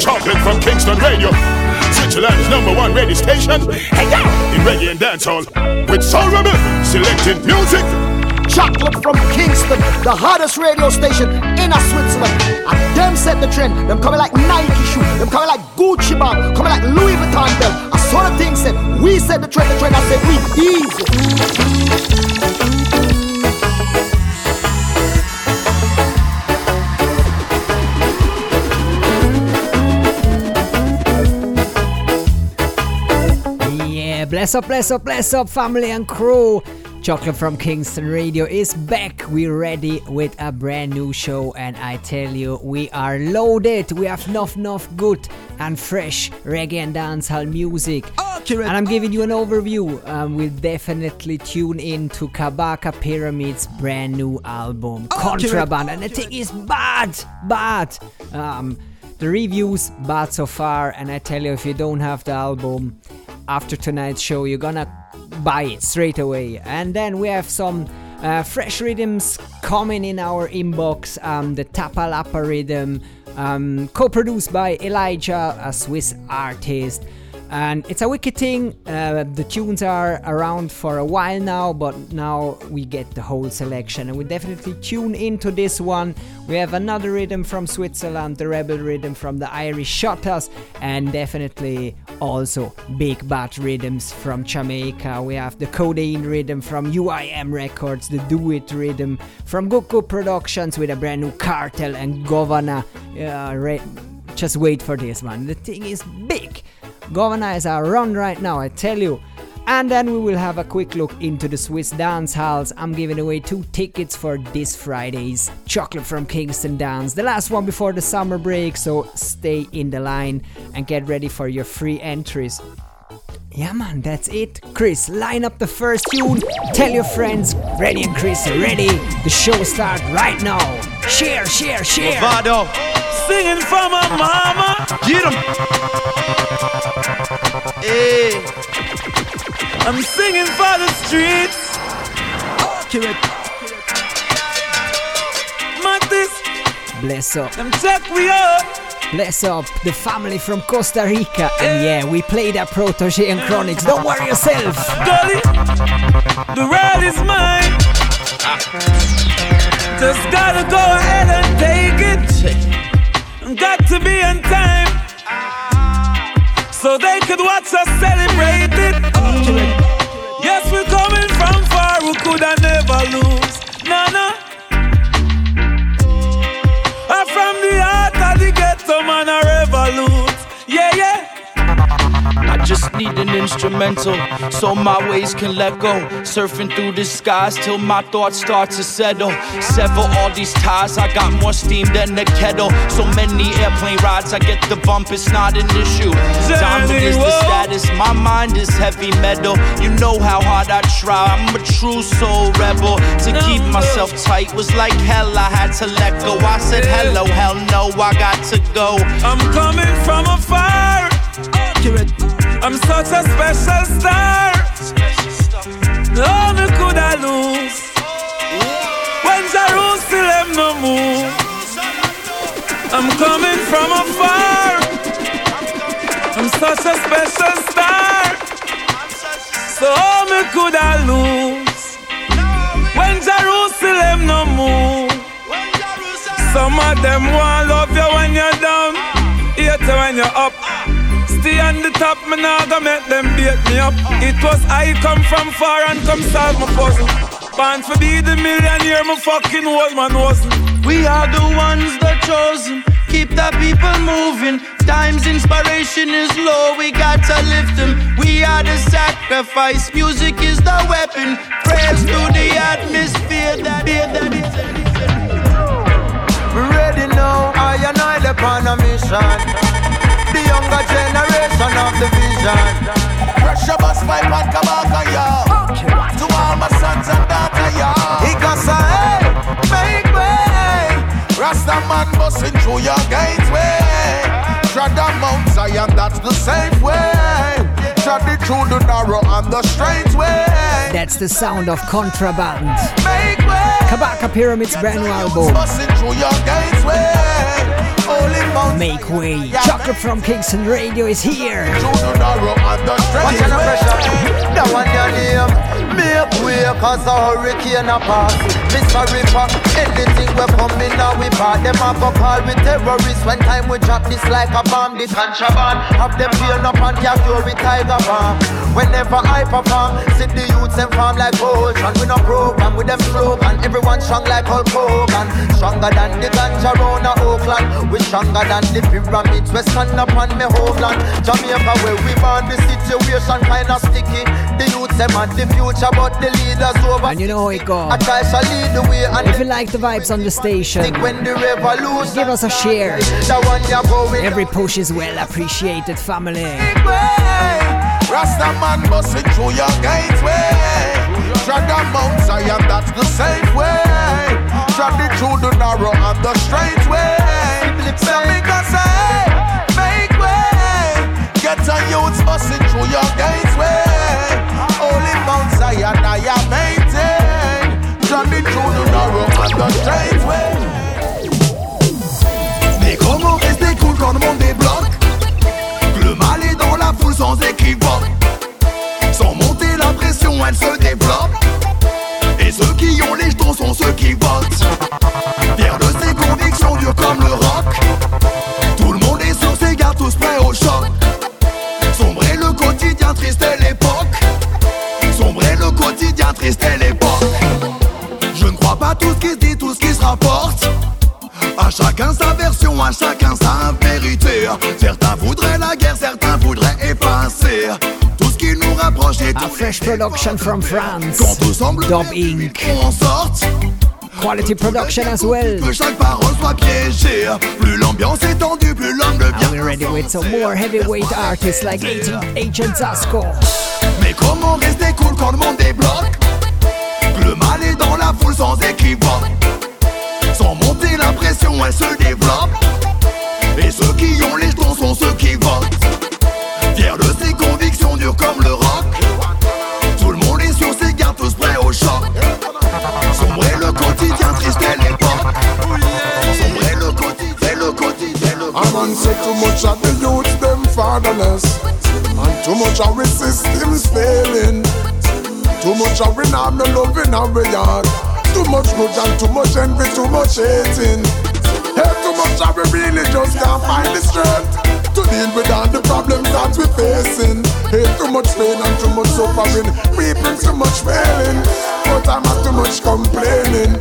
chocolate from Kingston Radio. Switzerland's number one radio station. Hey yo! In reggae and dancehall. With Soul Rebel, selecting music. Chocolate from Kingston, the hottest radio station in a Switzerland. And them set the trend. Them coming like Nike shoe. Them coming like Gucci bag. Coming like Louis Vuitton belt. I saw the thing said. We set the trend. The trend. I said we easy. Bless up, bless up, bless up, family and crew. Chocolate from Kingston Radio is back. We're ready with a brand new show, and I tell you, we are loaded. We have enough, enough good and fresh reggae and dancehall music. Accurate. And I'm giving you an overview. Um, we'll definitely tune in to Kabaka Pyramid's brand new album, Contraband, and the thing is bad, bad. Um, the reviews bad so far, and I tell you, if you don't have the album after tonight's show, you're gonna buy it straight away. And then we have some uh, fresh rhythms coming in our inbox. Um, the Tapalapa rhythm, um, co-produced by Elijah, a Swiss artist. And it's a wicked thing. Uh, the tunes are around for a while now, but now we get the whole selection, and we definitely tune into this one. We have another rhythm from Switzerland, the Rebel rhythm from the Irish Shutters, and definitely also big bat rhythms from Jamaica. We have the Codeine rhythm from UIM Records, the Do It rhythm from Goku Productions with a brand new Kartel and Govana. Uh, re- just wait for this one. The thing is big. Govana is run right now, I tell you. And then we will have a quick look into the Swiss dance halls. I'm giving away two tickets for this Friday's Chocolate from Kingston Dance, the last one before the summer break, so stay in the line and get ready for your free entries. Yeah, man, that's it. Chris, line up the first tune. Tell your friends, Ready and Chris are ready. The show start right now. Share, share, share. Singing for my mama. Get 'em. Hey, I'm singing for the streets. Accurate. Matis, Bless up. them check we up. Bless up the family from Costa Rica. And yeah, we play that Protoje and Chronixx. Don't worry yourself. Dolly, the ride is mine. Ah. Just gotta go ahead and take it. Got to be on time. So they could watch us celebrate it. Yes, we're coming just need an instrumental so my ways can let go. Surfing through the skies till my thoughts start to settle. Sever all these ties, I got more steam than the kettle. So many airplane rides, I get the bump, it's not an issue. Diamond is the status, my mind is heavy metal. You know how hard I try, I'm a true soul rebel. To keep myself tight was like hell, I had to let go. I said hello, hell no, I got to go. I'm coming from afar. Accurate. I'm such a special star. No, me could I lose when Jerusalem no move. I'm coming from afar. I'm such a special star. So oh, me could I lose when Jerusalem no move. Some of them want love you when you're down, hate you when you're up. Stay on the top, me nah go make them beat me up. It was I come from far and come solve my puzzle. Born for be the millionaire, my fucking old man wasn't. We are the ones that chosen. Keep the people moving. Times inspiration is low, we got to lift them. We are the sacrifice. Music is the weapon. Praise to the atmosphere that that Ready now, I and I upon a mission. Younger generation of the vision. Pressure bus pipe and kabaka, yo. To all my sons and daughters, yo. Say, hey, make way. Rasta man busting through your gateway. Tread on Mount Zion, that's the safe way. Tread it through the narrow and the straight way. That's the sound of contraband. Make way. Kabaka Pyramid's brand new album. Busting through your gateway. Make way. Chocolate from Kingston Radio is here. That one your name. Make way cause a hurricane a pass. Mr. Ripper, anything we coming now we part. Them a go call with terrorists when time we drop this like a bomb. The contraband have them peel up and capture with tiger bomb. Whenever I perform, see the youths and farm like ocean. We no program with them slogan. Everyone strong like Hulk Hogan. Stronger than the ganja round a Oakland. We stronger than the pyramids. We stand up on me homeland. Jamaica where we born, the situation kinda sticky. The youths them at the future, but the leaders over. And you know how it goes. I try to lead the way and If you like the vibes on the station, the give us a share. the one you're going Every push is well appreciated, family. Rasta man busting through your gateway. Tread the Mount Zion, that's the safe way. Tread it through the narrow and the straight way. Say me make way. Get a youth busting through your gateway. Mais comment rester cool quand le monde débloque Que le mal est dans la foule sans équivoque. Sans monter la pression, elle se développe. Et ceux qui ont les jetons sont ceux qui votent. Fier de ses convictions dures comme le roc. Tout le monde est sur ses gardes, tous prêts au choc. Sombrer le quotidien, triste l'époque. Sombrer le quotidien, triste l'époque tout ce qui se dit, tout ce qui se rapporte à chacun sa version, à chacun sa vérité. Certains voudraient la guerre, certains voudraient effacer tout ce qui nous rapproche et A fresh production from France. Quand tout semble Dub Inc. en sorte. Quality production as well. Que chaque parole soit piégée. Plus l'ambiance est tendue, plus l'homme devient. Ready with some more heavyweight artists like Agent, Agent Zasco. Mais comment rester cool quand le monde débloque dans la foule sans équivoque. Sans monter la pression, elle se développe. Et ceux qui ont les jetons sont ceux qui votent. Fier de ses convictions dures comme le roc Tout le monde est sur ses gardes, tous prêts au choc. Sombrer le quotidien, triste est l'époque. Sombrer le quotidien, le quotidien, le say too much the youth them fatherless. And too much of systems failing Too much of we not no love in our yard. Too much grudge and too much envy, too much hating. Hey, too much of we really just can't find the strength To deal with all the problems that we're facing. Hey, too much pain and too much suffering People too much failing But I'm not too much complaining.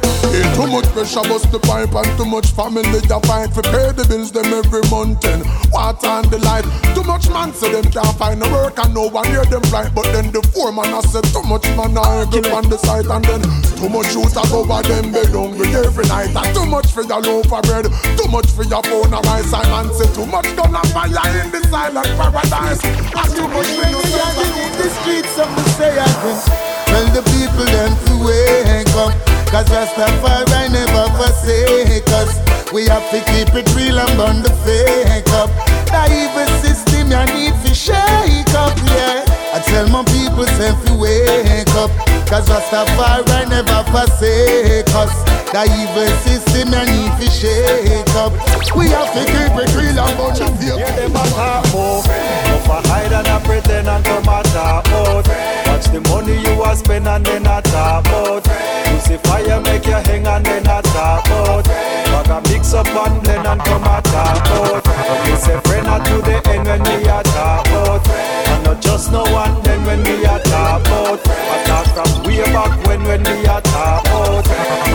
Too much pressure bust the pipe and too much family a fight For pay the bills them every month and water and the light Too much man say them can't find no work and no one hear them right. But then the foreman I said too much man I grip on the site And then too much a go over them bed hungry every night. And too much for your loaf of bread Too much for your phone and rice. And man say too much gun and fire in the silent paradise. And too much for you in the streets of the say again. Tell the people them to wake up. Cause Rastafari never forsake us. We have to keep it real and burn the fake up. The evil system you need to shake up, yeah. I tell my people say to wake up. Cause Rastafari never forsake us. The evil system you need to shake up. We have to keep it real and burn the fake Hear them a talk more. If I hide and I pretend and come a talk out. Watch the money you a spend and then a talk out. You see fire make you hang and then a talk out. Bag a mix up and blend and come a talk out. We say friend a to the end when we a talk out. And not just no one then when we a talk out. I talk from way back when when we a talk out.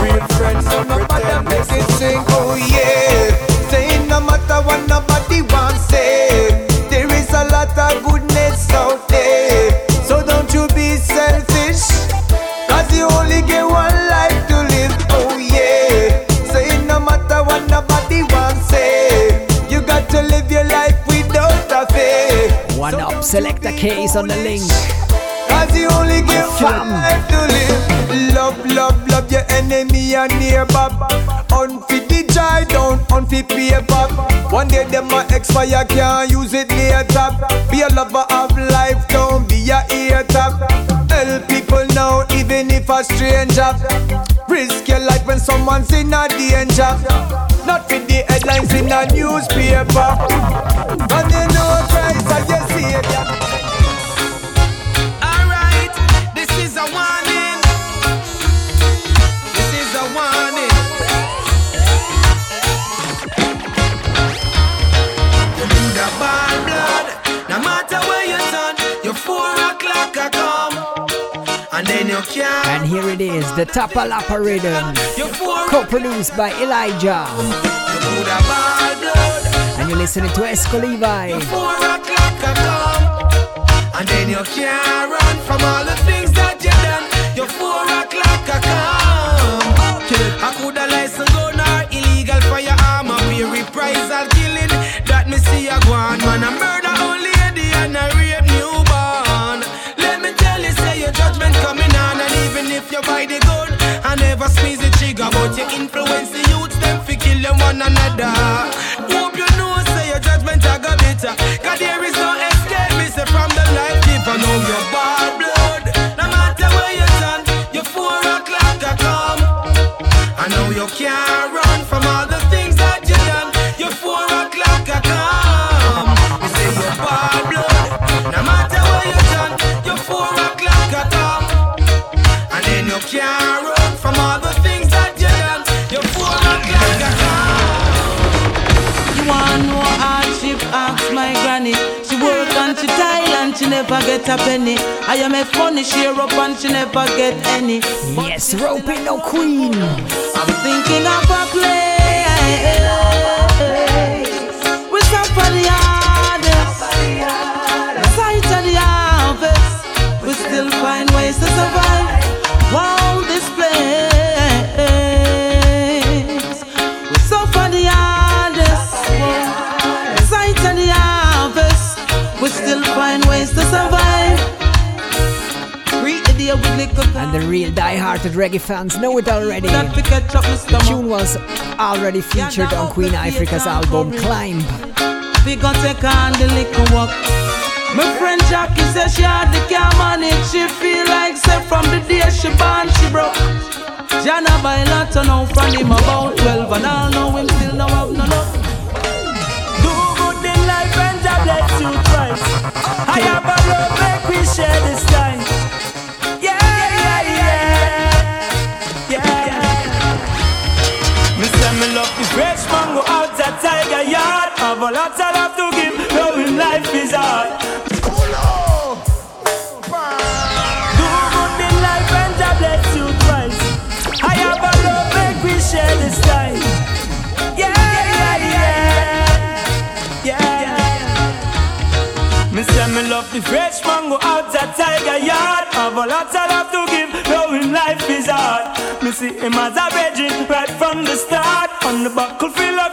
Real friends don't pretend. Make it sing, oh yeah. Saying no matter what nobody wants say. A lot of goodness out there. So don't you be selfish. Cause you only get one life to live, oh yeah. Saying no matter what nobody wants say. You got to live your life without a fear. One up, select a case on the link. Cause you only get one life to live. Love, love, love your enemy and neighbor. Unfit joy down, unfit paper. One day them a expire, can't use it later. Be a lover of life, don't be a hater. Help people now, even if a stranger. Risk your life when someone's in a danger. not with the headlines in a newspaper. And you know Christ as your savior. And here it is, the Tapalapa rhythm, co-produced by Elijah. And you're listening to Esco Levi. And then you can't run from all the things influence the youths them fi kill them one another. And she never get a penny. I am a funny, she up and she never get any. Yes, roping no queen. I'm thinking of a place. And the real die-hearted reggae fans know it already. That we catch up, Mr. The tune was already featured on Queen Ifrica's album Climb. We gon' take on the liquor walk. My friend Jackie says she hardly can manage. She feel like say from the day she born she broke. Jana by lot now from him about 12 and I know him still no have no love. Do good in life and God bless you twice. I have a love, make we share this time. Have a lot I love to give, knowing life is hard. Do good in life and God bless you twice. I have a love, make we share this time. Yeah, yeah, yeah, yeah, yeah. Me say me love the fresh mango out at Tiger Yard. Have a lot I love to give, knowing life is hard. Me see him as a virgin right from the start. On the buckle full of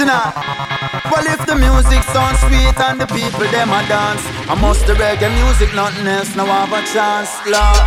Original. Well, if the music sounds sweet and the people them a dance, I must the reggae music, nothing else, now I have a chance, Lord.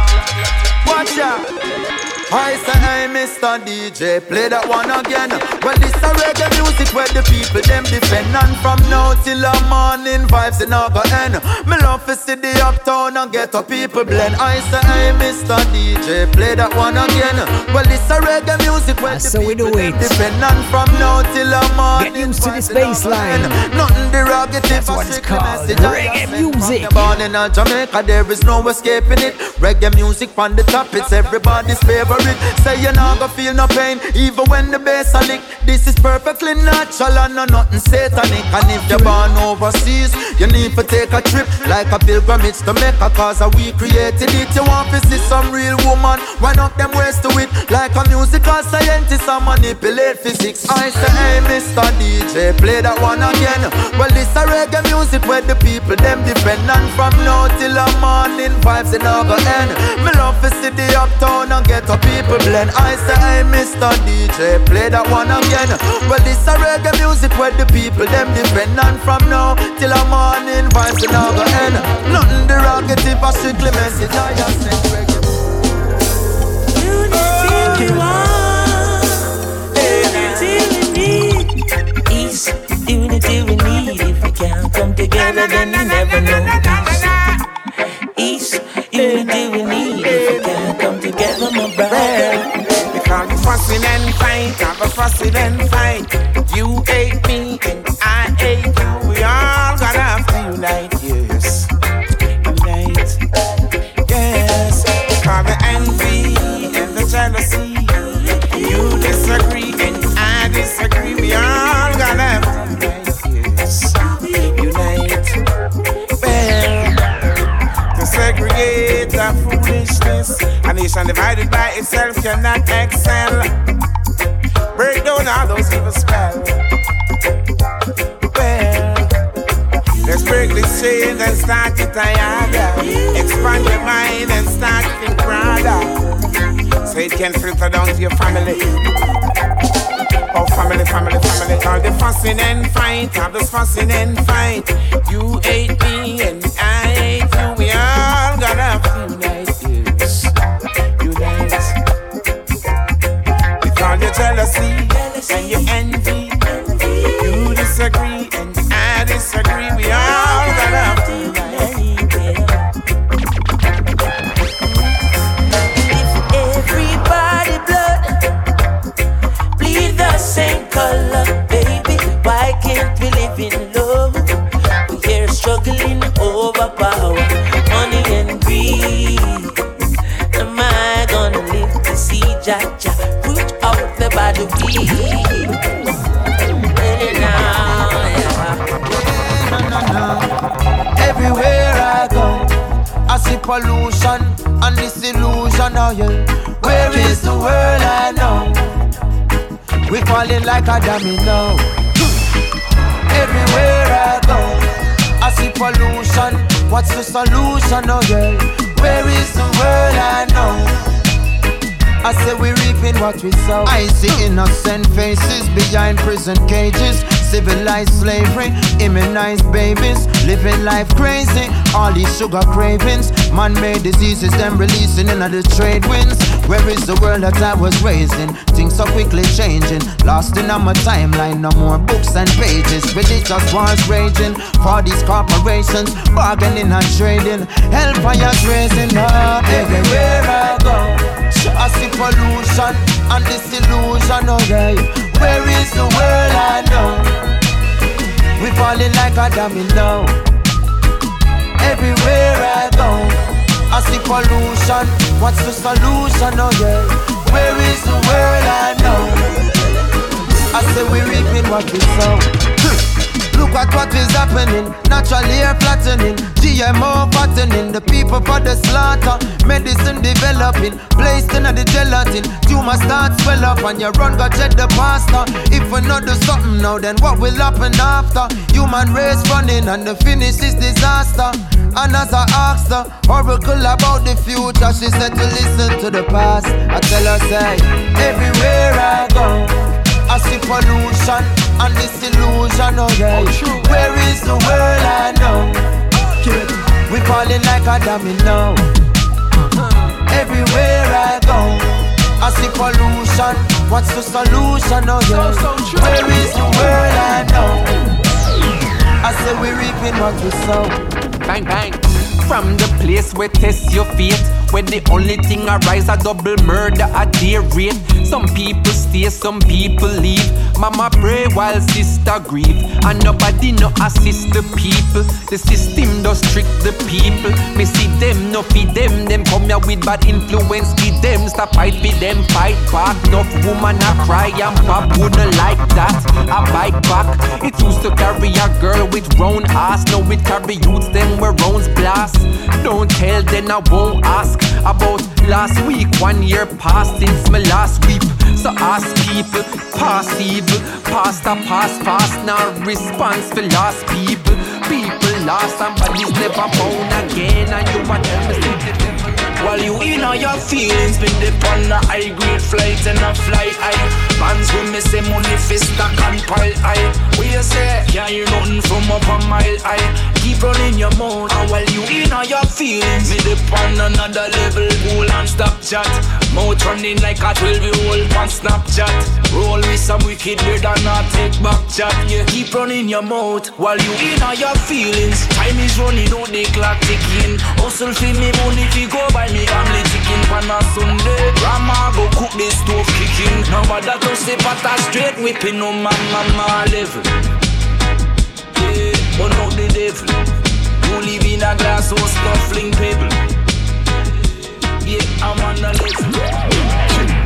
Watch out. I say, hey, Mr. DJ, play that one again. Well, this a reggae music where the people them defend. And from now till the morning, vibes in go end. Me love to see the uptown and get a people blend. I say, hey, Mr. DJ, play that one again. Well, this a reggae music where the so we do people them defend. And from now till the morning, Get used to this vibes in a go bass line. Nothing derogative. That's what it's called, I reggae music. Born in Jamaica, there is no escaping it. Reggae music from the top, it's everybody's favorite. It. Say you're not gonna feel no pain, even when the bass a lick. This is perfectly natural and no nothing satanic. And if you're born overseas, you need to take a trip like a pilgrimage to Mecca, cause we created it. You want to see some real woman, run up them ways to it like a musical scientist and manipulate physics. I say, hey, Mr. DJ, play that one again. Well, this a reggae music where the people them depend on from now till the morning vibes in over end. Me love to see the uptown and get a people blend. I say, hey, Mr. DJ, play that one again. Well, this a reggae music where the people them depend on from now till the morning vibes in over end. Nothing derogative or strictly message. I just say reggae. Unity we want, unity we need. East, unity we need. If we can't come together, then we never fussing and fight. You hate me and I hate you. We all gotta have to unite, yes. Unite, yes. For the envy and the jealousy. You disagree and I disagree. We all gotta have to unite, yes. Unite, well. To segregate the foolishness. A nation divided by itself cannot can filter down to your family. Oh, family, family, family. All the fussing and fight, all this fussing and fight. You hate me and I hate you. We all gotta unite, yes. Unite. With all your jealousy and your envy. Falling like a domino. Everywhere I go, I see pollution. What's the solution? Oh yeah, where is the world I know? I say we reaping what we sow. I see innocent faces behind prison cages. Civilized slavery, immunized babies, living life crazy. All these sugar cravings, man-made diseases, them releasing in the trade winds. Where is the world that I was raised in? Things so quickly changing, lost in my timeline. No more books and pages. Religious wars raging for these corporations, bargaining and trading. Hellfires raising up everywhere I go. I see pollution and disillusion, okay oh, Where is the world I know? We falling like a domino Everywhere I go I see pollution What's the solution, oh yeah Where is the world I know? I say we reaping what we sow hmm. Look at what is happening. Natural air flattening. GMO fattening. The people for the slaughter. Medicine developing. Placed in the gelatin. Tumor start swell up and you run go check the pasta. If we not do something now, then what will happen after? Human race running and the finish is disaster. And as I asked her, oracle about the future, she said to listen to the past. I tell her, say, everywhere I go. I see pollution and disillusion, oh yeah. Oh, Where is the world I know? We falling like a domino. Uh-huh. Everywhere I go, I see pollution. What's the solution, oh yeah? Where is the world I know? I say we reaping what we sow. Bang bang. From the place where test your fate, where the only thing arise a double murder at their rate. Some people stay, some people leave. Mama pray while sister grieve. And nobody no assist the people. The system does trick the people. Me see them, no feed them. Them come here with bad influence. Feed them, stop fight with them, fight back. Enough woman a cry and pop wouldn't like that. I bite back. It used to carry a girl with round ass. Now it carry youths them where rounds blast. Don't tell, then I won't ask about last week. One year past since my last week. So ask people, possible, past a pass fast, now response for lost people. People lost, somebody's never found again, and you want them to see the devil. While you in all your feelings, been dip on a high grade flight and a fly high. Bands with me say money fist stack and pile high. You say? Can't hear nothing from up a mile high. Keep running your mouth. And while you in all your feelings, me dip on another level. Cool and stop chat. Mouth running like a 12 year old on Snapchat. Roll with some wicked weird and not take back chat. Yeah, keep running your mouth while you in all your feelings. Time is running out, the clock ticking. Hustle for me money, fi go buy me family chicken pan a Sunday. Grandma go cook the stove kicking. Now but that don't say a straight whipping on my mama level. But not the devil. You live in a glass house, scuffling people. Yeah, I'm on the level.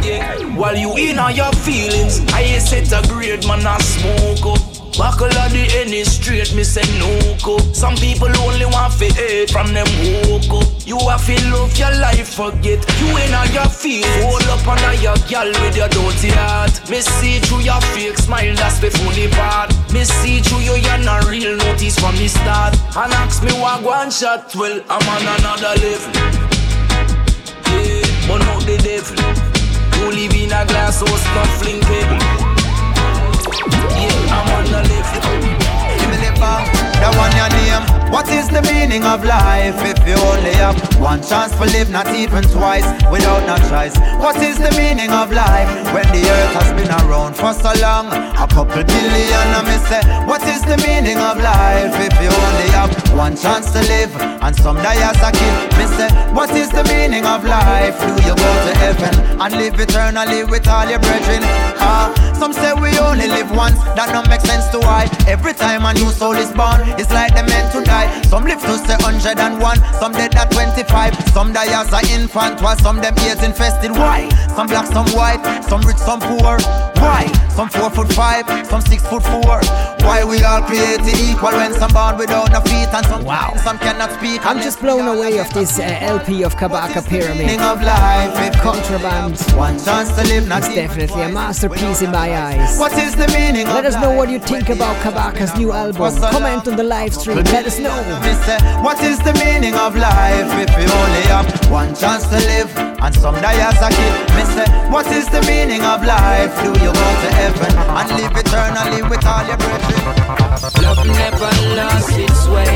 Yeah, while you in all your feelings, I set a grade man a smoke up. Buckle of the any straight, me say no go. Some people only want to hate from them woke. You have to love your life, forget you ain't on your feet. Hold up under your girl with your dirty heart. Me see through your fake smile, that's the funny part. Me see through you, you're not real notice from the start. And ask me what one shot, well, I'm on another level. Yeah, but not the devil. You live in a glass house, not fling people. Yeah, I'm on the lift. Give me the bang, that one your name. What is the meaning of life if you only have one chance to live, not even twice, without no choice? What is the meaning of life when the earth has been around for so long? A couple billion, I me say, what is the meaning of life if you only have one chance to live and some die as a kid? Me say, what is the meaning of life? Do you go to heaven and live eternally with all your brethren? Ah, some say we only live once, that don't make sense to why. Every time a new soul is born, it's like they're meant to die. Some live to say 101, some dead at 25. Some die as an infant, while some them ears infested. Why? Some black, some white, some rich, some poor. Why? Some four foot five, some six foot four. Why we all created equal when some born without no feet and some wow. some cannot speak. I'm just blown away of this uh, LP of Kabaka Pyramid. Meaning of life, Contraband. one chance to live, not It's definitely a masterpiece in my eyes. What is the meaning Let us know what you think about Kabaka's new album. Comment on the live stream. Let us know. Me say, what is the meaning of life if you only have one chance to live and some die as a kid? Me say, what is the meaning of life? Do you go to heaven and live eternally with all your brethren? Love never lost its way.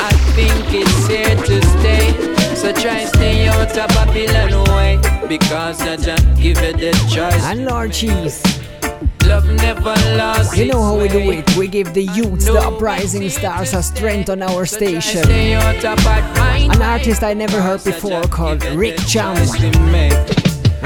I think it's here to stay. So try stay out of Babylon way. Because I just give it the choice. And Lord Cheese. Love never lost You know how we do it. We give the youths, the uprising stars, a strength on our station. Stay out of bad mind. An artist I never heard before called Rick Cham.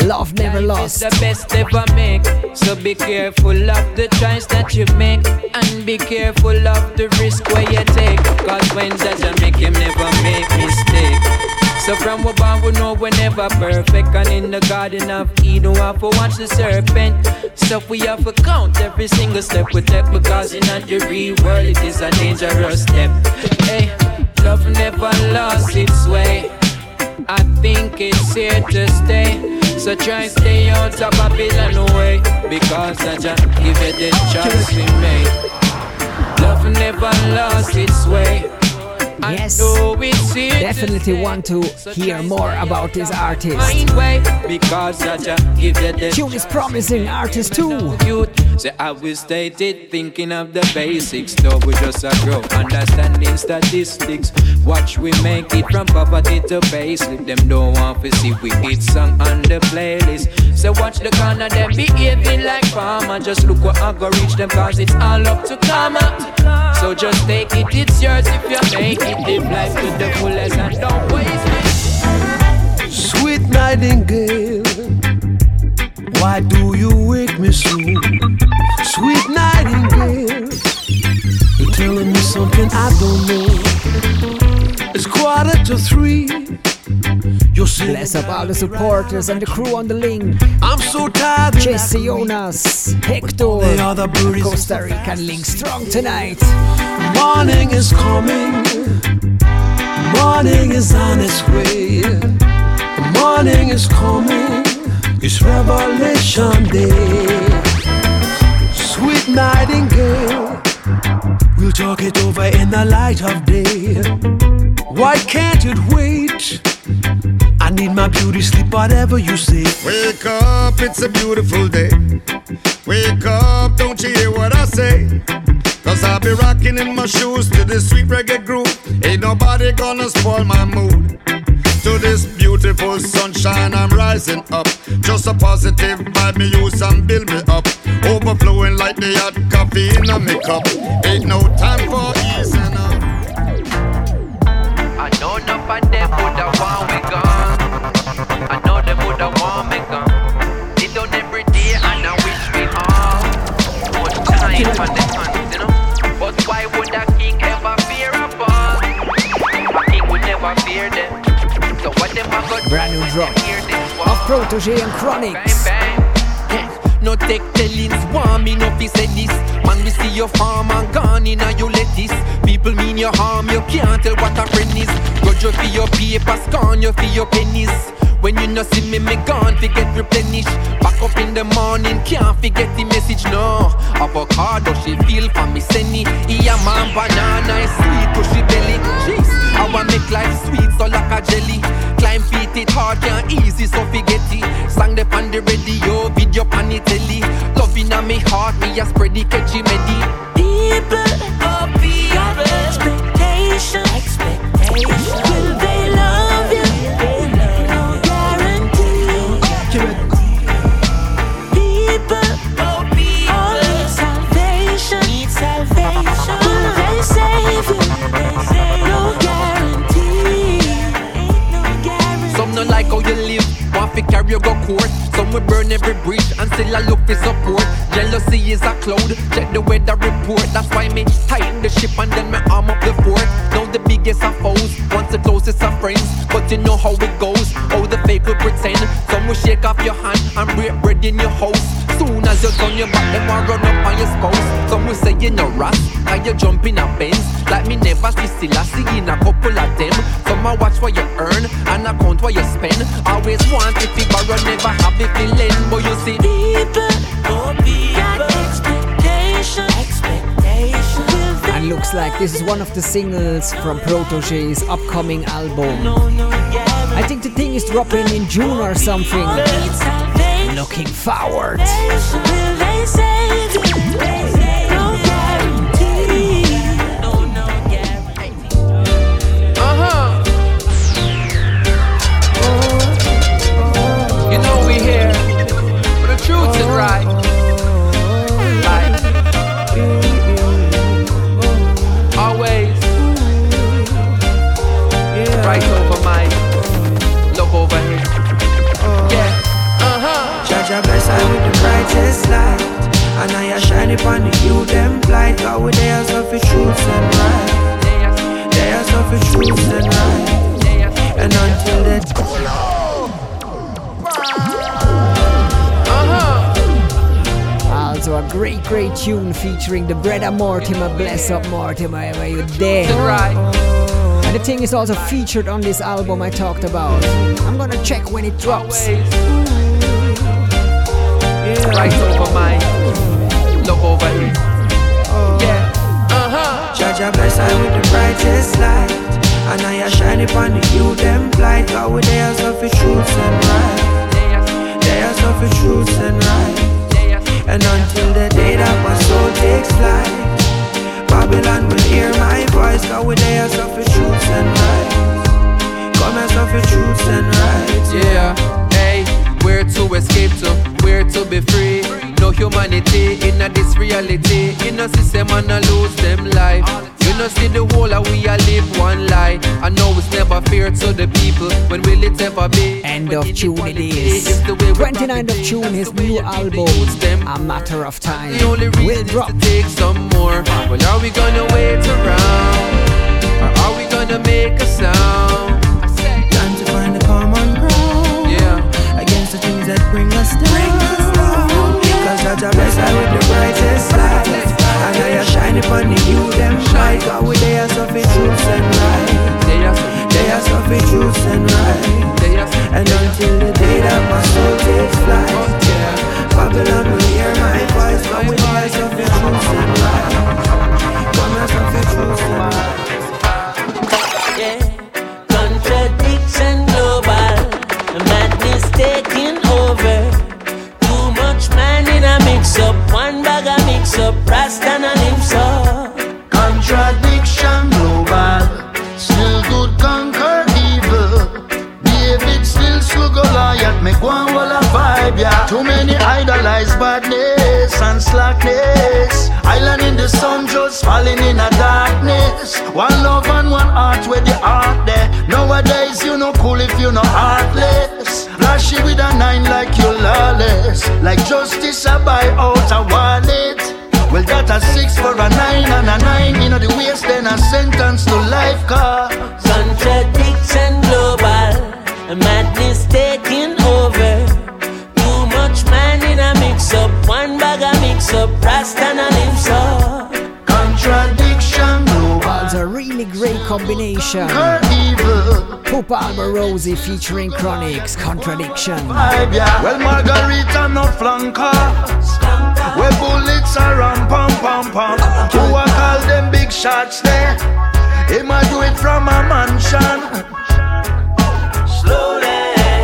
Love never It's lost. It's the best ever make. So be careful of the choice that you make. And be careful of the risk where you take. Cause when Jaja make him never make mistake. So from what born we know we're never perfect. And in the garden of Eden we have to watch the serpent. So we have to count every single step we take. Because in the real world it is a dangerous step. Hey, love never lost its way. I think it's here to stay. So try and stay out of Babylon way. Because I just give it the choice we made. Love never lost its way. Yes. I know it's here to Definitely want to hear more about this artist. Mind. Because I just give it the Tune is promising, artist too. Say I will state it, thinking of the basics. Though we just a grow, understanding statistics. Watch we make it from poverty to payslip. Them don't want to see we hit song on the playlist. So watch the corner, them behaving like farmer. Just look what I go reach them, cause it's all up to karma. So just take it, it's yours if you make it. Live life to the fullest and don't waste it. Sweet nightingale, Why do you wake me so? Sweet nightingale, you're telling me something I don't know. It's quarter to three. You're Bless up all the supporters and the crew on the link. I'm so tired. Jesse Jonas, Hector, the. Costa Rican link strong tonight. Morning is coming. Morning is on its way. Morning is coming. It's Revelation Day. Sweet nightingale. We'll talk it over in the light of day. Why can't it wait? I need my beauty sleep, whatever you say. Wake up, it's a beautiful day. Wake up, don't you hear what I say? Cause I'll be rocking in my shoes to this sweet reggae groove. Ain't nobody gonna spoil my mood. To this beautiful sunshine, I'm rising up. Just a positive vibe, me use and build me up. Overflowing like the hot coffee in a me cup. Ain't no time for of them would have want we gone. I know them would have want me gone. Sit down every day and I wish we all much time for the hands, you know. But why would a king ever fear a boss? A king would never fear them. So what them a go? Brand new drop of Protoje and Chronixx. No take tellings, want me no fi say this Man, we see your farm and gone in and you lettuce People mean your harm, you can't tell what a friend is. Grudge you for your paper, scorn you for your pennies. When you no see me, me gone fi get replenished Back up in the morning, can't forget the message, no. Avocado, she feel for me, senny. Yeah, man, banana is sweet to she belly. Jeez, I want make life sweet, so like a jelly. Climb feet, it hard, can't easy, so forget it. Sang the on the radio, video pan the telly. Loving on me heart, me a spread the catchy medi People, oh carry you go court. Will burn every bridge and still I look for support. Jealousy is a cloud, check the weather report. That's why me tighten the ship and then me arm up the fort. Now the biggest of foes, once the closest of friends. But you know how it goes, all the fake will pretend. Some will shake off your hand and break bread in your house. Soon as you're turn your back, them will run up on your spouse. Some will say you're no ras, and you jump in a Benz. Like me never see still I see in a couple of them. Some I watch what you earn and account what you spend. Always want if you borrow, never have if you lend. But you see, People, oh people, got expectation, expectation. And looks like this is one of the singles from Protoje's upcoming album. I think the thing is dropping in June or something. Looking forward. Uh-huh. Bless I with the brightest light And I shine upon the you them blind God with their of the truth and right There's of the truth and right And until the Also a great, great tune featuring the Brother Mortimer. Bless up Mortimer, where you there. And the thing is also featured on this album I talked about. I'm gonna check when it drops. Right over my look over here. Yeah. Uh-huh. Judge bless I with the brightest light. And I shine upon the you them blind God with their of the truth and right? There's of the truth and right? And until the day that my soul takes flight. Babylon will hear my voice. God with their of the truth and right? Come as of the truth and right. Yeah, where to escape to, where to be free. No humanity in a this reality. In a system and a lose them life. You no see the whole of we a live one lie. I know it's never fair to the people. When will it ever be? End of June it is. 29th of June, his new album, A Matter of Time, We'll drop. To take some more. Well, are we gonna wait around? Or are we gonna make a sound? Against the things that bring us down. Cause Jah bless I with the brightest light. And I are shining upon the you them bright. God with they are suffering truths and right. They are suffering truths and right. And until the day that my soul takes flight. Babylon will hear my voice. God with they are suffering truths and right. Come and suffer truths and right. Over. Too much man in a mix up, one bag a mix up, Rasta and lips up. Contradiction global. Still good conquer evil. David still slow Goliath. Make one wall a vibe, yeah. Too many idolize badness and slackness. Island in the sun just falling in a darkness. One love and one heart where the heart there. Nowadays you no cool if you no heartless. Flashy with a nine like you lawless. Like justice I buy out a wallet. Well, that a six for a nine and a nine. You know the waste, then a sentence to life cause. Contradiction global, madness taking over. Too much man in a mix up, one bag a mix up, Rasta and a lips up. Contradiction global. It's a really great combination. Poop Alborosie featuring Chronixx, Contradiction. Vibe, yeah. Well, Margarita no flankers. Where bullets are ram pam pam pam. Who I call them big shots there? Him a do it from a mansion. Slowly.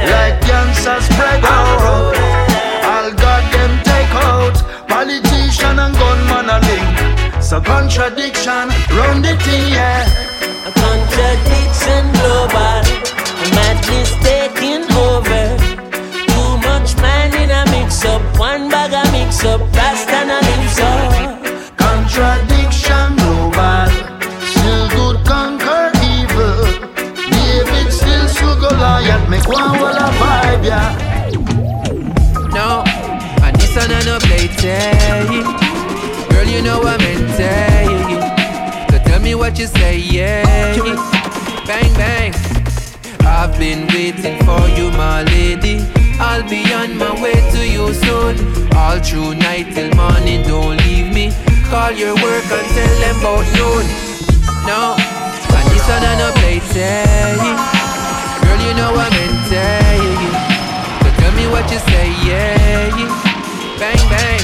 Like cancer spread out. All got them take out. Politician and gunman a link. So contradiction, run the thing, yeah. A contradiction global, madness taking over. Too much man in a mix up, one bag a mix up, Rasta and a lips up. Contradiction global. Still good conquer evil. David still slow Goliath. Make one wall a vibe, yeah. No, and this another play yeah. Girl, you know I'm into eh? What you say, yeah. Bang, bang. I've been waiting for you, my lady. I'll be on my way to you soon. All through night till morning, don't leave me. Call your work and tell them about noon. No, and this another play yeah. Girl, you know I'm into yeah. So tell me what you say, yeah. Bang, bang.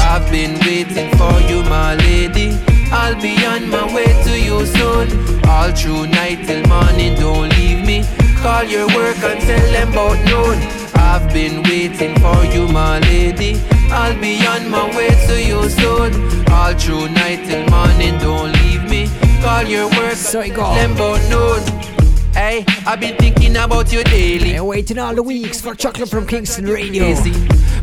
I've been waiting for you, my lady. I'll be on my way to you soon. All through night till morning, don't leave me. Call your work and tell them about noon. I've been waiting for you, my lady. I'll be on my way to you soon. All through night till morning, don't leave me. Call your work and tell them about noon. Hey, I've been thinking about you daily. And waiting all the weeks for chocolate from Kingston Radio. Easy.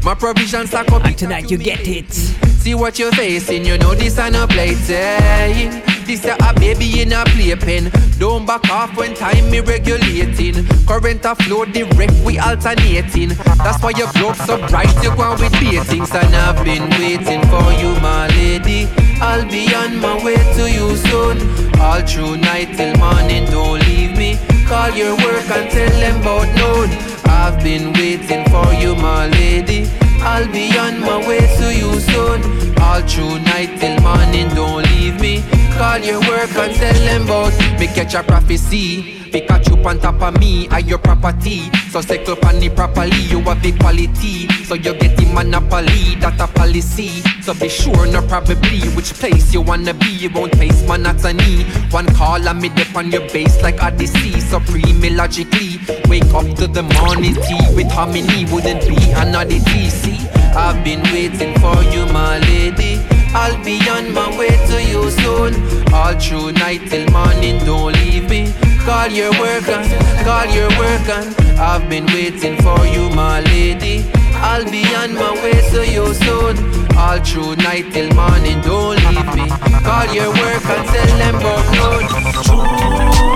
My provisions are coming. And tonight you get it. See what you're facing, you know this ain't a plaything. Eh? This a, a baby in a playpen. Don't back off when time me regulating. Current a flow direct, we alternating. That's why your globe so bright, you go with beatings. And I've been waiting for you, my lady. I'll be on my way to you soon. All through night till morning, don't leave me. Call your work and tell them about noon. I've been waiting for you, my lady. I'll be on my way to you soon. All through night till morning, don't leave me. Call your work and tell them about me catch a prophecy. Pikachu on top of me, are your property. So settle on the properly, you have quality. So you get the monopoly, that a policy. So be sure, no probably, which place you wanna be. You won't face monotony. One call and me dip on your base like Odyssey. Supreme logically, wake up to the morning tea with harmony. Wouldn't be another DC. I've been waiting for you, my lady. I'll be on my way to you soon. All through night till morning, don't leave me. Call your work on, call your work on. I've been waiting for you, my lady. I'll be on my way to you soon. All through night till morning, don't leave me. Call your work and tell them about noon.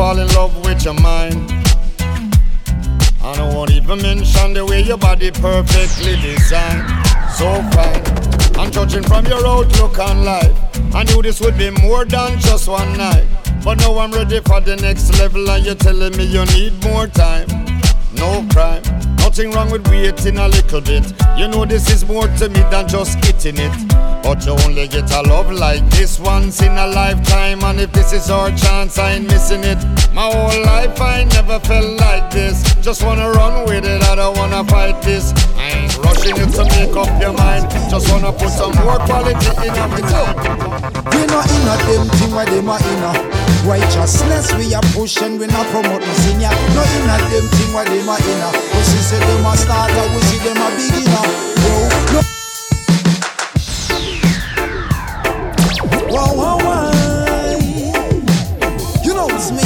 Fall in love with your mind. I don't want even mention the way your body perfectly designed. So fine. I'm judging from your outlook on life. I knew this would be more than just one night. But now I'm ready for the next level, and you're telling me you need more time. No crime, nothing wrong with waiting a little bit. You know this is more to me than just getting it. But you only get a love like this once in a lifetime, and if this is our chance, I ain't missing it. My whole life I never felt like this. Just wanna run with it, I don't wanna fight this. I ain't rushing it to make up your mind. Just wanna put some more quality in every time. We not in a them thing where them are in a righteousness we are pushing, we not promote no sin ya. No in a them thing where them are in a. We see them a starter, we see them a beginner. You know it's me,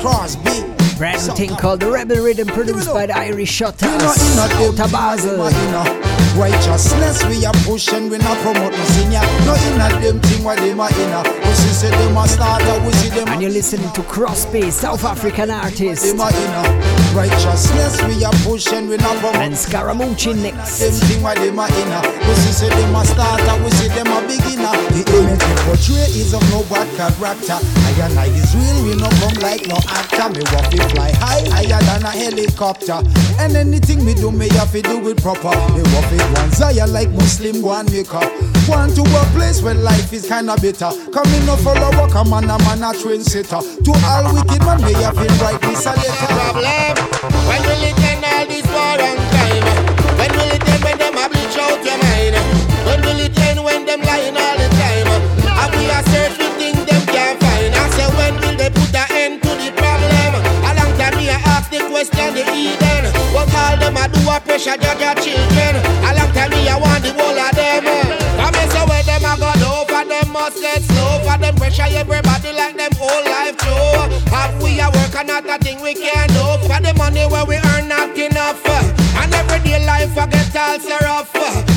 Crosby. Brand thing called the Rebel Rhythm produced by the Irish Shotters. We not in a them Out Basel. thing where them are in a. Righteousness we are pushing, we not promote no ya. No in a them thing where them are in a. We see say them a starter, we see them And you're listening to Crosby, South African artist. Them are in a righteousness we are pushing, we not promote. And Scaramucci next. Them thing where them are in a. We see say them a starter, we see them a beginner. The image we portray is of no bad character. I and I is real, we no come like no actor. Me want to fly high, higher than a helicopter. And anything me do, me have to do it proper. Me want to one Zaya like Muslim one maker. Want to a place where life is kinda bitter. Come in no follow work, a man a man a train sitter. To all wicked man, me have been right this a letter. Problem. When will it end all this war and? When will it end when them a bleach out your mind? When will it end when them lying all the time? And we are search for things them can't find. I say when will they put an end to the problem? A long time me I ask the question the Eden. What all them a do a pressure judge your children? A long time me I want the whole must get slow for them pressure everybody like them whole life too. Have we a work and not a thing we can do for the money where we earn not enough. And everyday life I get all so rough.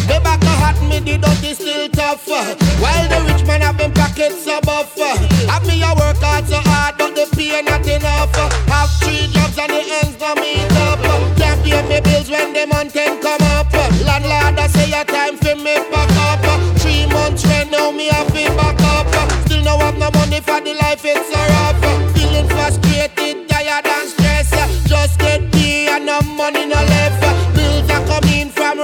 The back of hot me the dirty still tough. While the rich man have them pockets so buff. Have me a work hard so hard but the pay not enough. Have three jobs and the ends don't meet up. Can't pay me bills when the month come up. Landlord I say a time for me pack up. Three months rent now me have to back up. Still no have no money for the life it's so rough. Feeling frustrated, tired and stressed. Just get pay and no money no left. Bills are coming from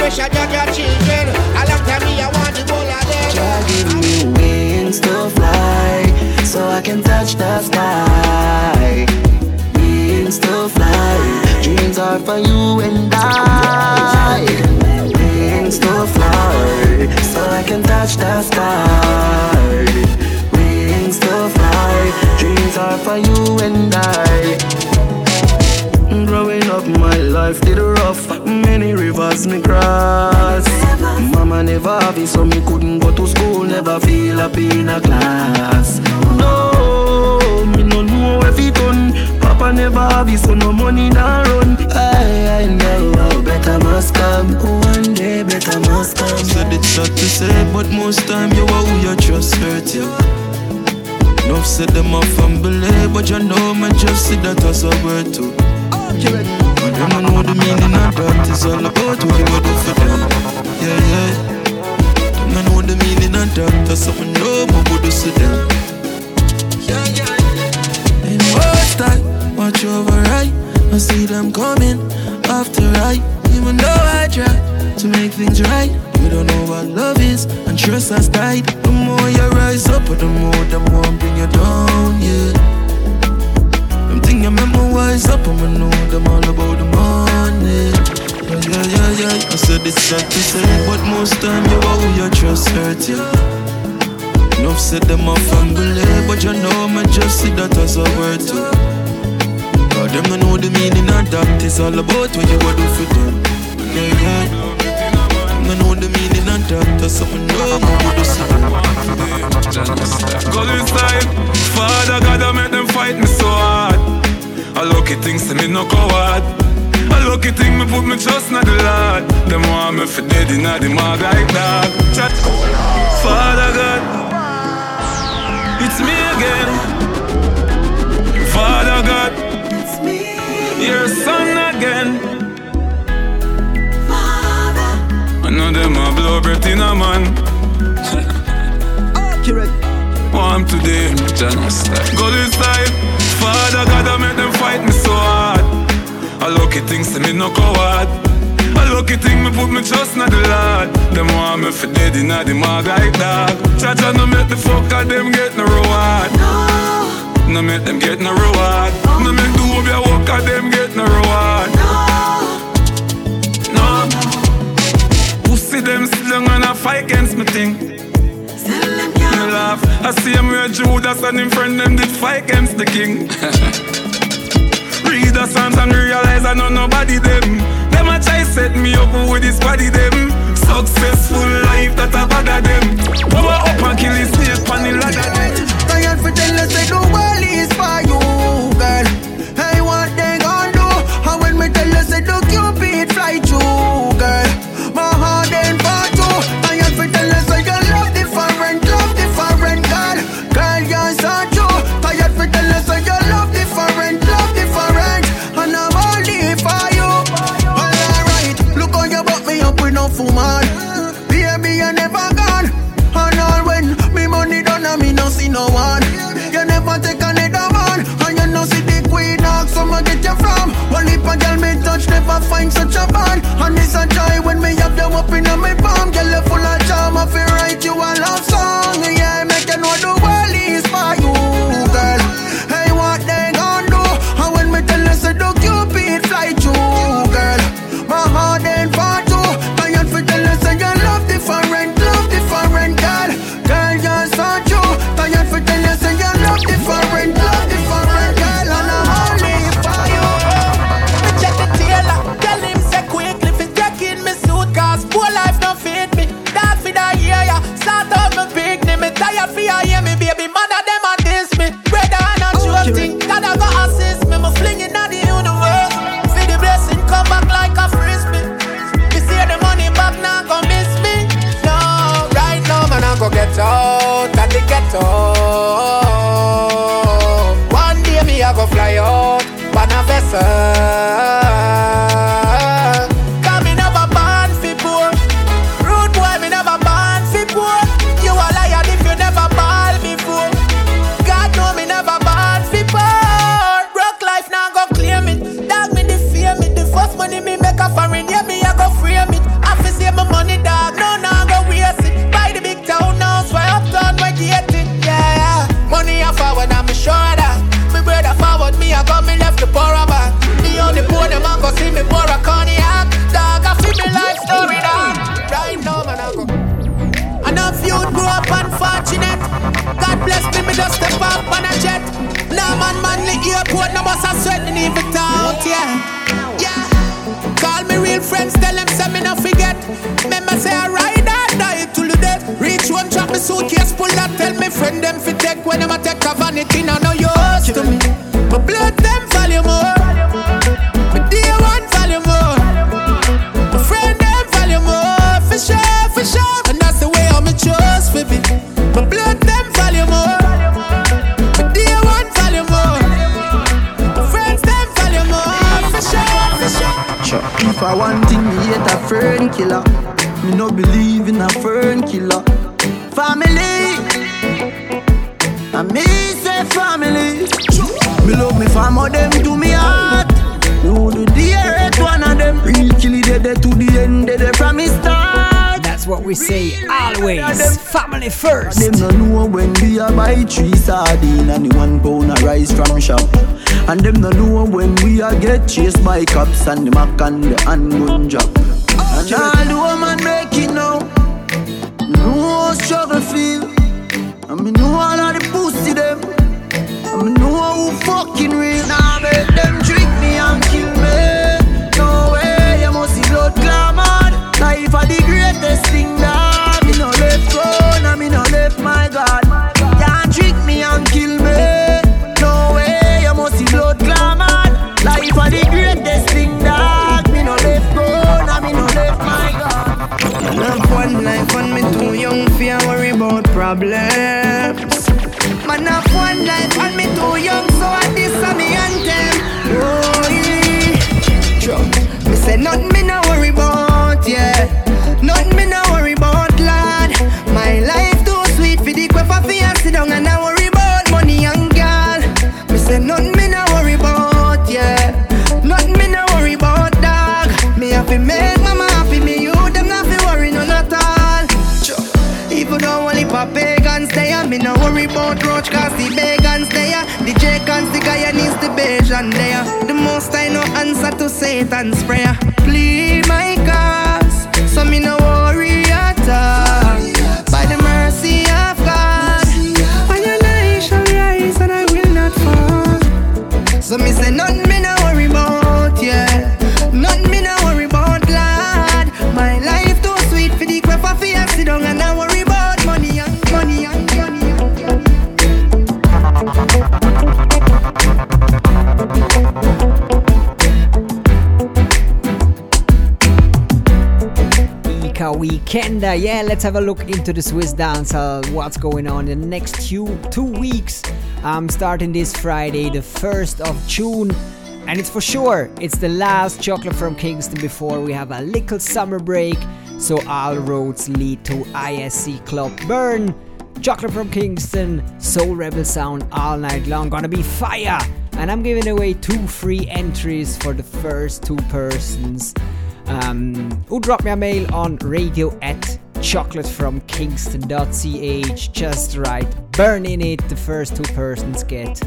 pressure judge your children. A long time me I want the whole of them. Jah give me wings to fly, so I can touch the sky. Wings to fly, dreams are for you and I. Wings to fly, so I can touch the sky. Wings to fly, dreams are for you and I. Growing up, my life did rough. Many rivers me cross. Mama never it, so me couldn't go to school. Never feel happy in a class. No, me no know done. Papa never it, so no money nah run. I, I know better must come. One day better must come. Said it's hard to say, but most time you are who you trust hurt you. Enough said them off and believe, but you know man just see that as a word too. But them don't know the meaning of that. It's all about what you do for them. Yeah, yeah. Them don't know the meaning of that. That's something no more would do to them. Yeah, yeah. In words that watch over right. I see them coming after right. Even though I try to make things right, you don't know what love is, and trust has died. The more you rise up, the more them want bring you down, yeah. Thing you make me wise up, I'ma know them all about the money. Yeah, yeah, yeah, yeah. I said it's sad to say, but most time you are who you trust hurt you. Enough said them a family, but you know me just see that as a word too. God, them know the meaning of that. It's all about what you go do for them. Yeah, yeah. Don't know the meaning of that. That's something know how to see. Go inside, Father God, I make them fight me so hard. A lucky thing, say me no coward. A lucky thing, me put me trust in the Lord. Them want me for dead in the mag like dog. Chat, Father God, it's me again. Father God, it's me. Your son again. Father, I know them a blow breath in a man. Want today, Go inside, Father God, I make them fight me so hard. A lucky thing, say me no coward. A lucky thing, me put me trust in the Lord. Them want me for dead in the mag like dog. Cha-cha no make the fucker them get no reward. No. No make them get no reward. No make the whole your worker them get no reward. No. no. Who see them still on a fight against me thing? Me laugh. I see him where Judas and him friend them did fight against the king. Read the Psalms and realize I know nobody them. Them a try set me up with this body them. Successful life that I bother them. Power up and kill his snake on the ladder them. Tired for tell us that the world never find such a bond. And it's a joy when me have them up in my palm. Girl, you full of charm, I feel write you a love song. By and the mac and the handgun drop. Ika weekend. Yeah, let's have a look into the Swiss dance. Uh, what's going on in the next two two weeks? I'm starting this Friday, the first of June. And it's for sure, it's the last chocolate from Kingston before we have a little summer break. So all roads lead to ISC Club Bern. Chocolate from Kingston, Soul Rebel Sound all night long. Gonna be fire! And I'm giving away two free entries for the first two persons um, who drop me a mail on radio at chocolatefromkingston.ch. Just write Bern in it. The first two persons get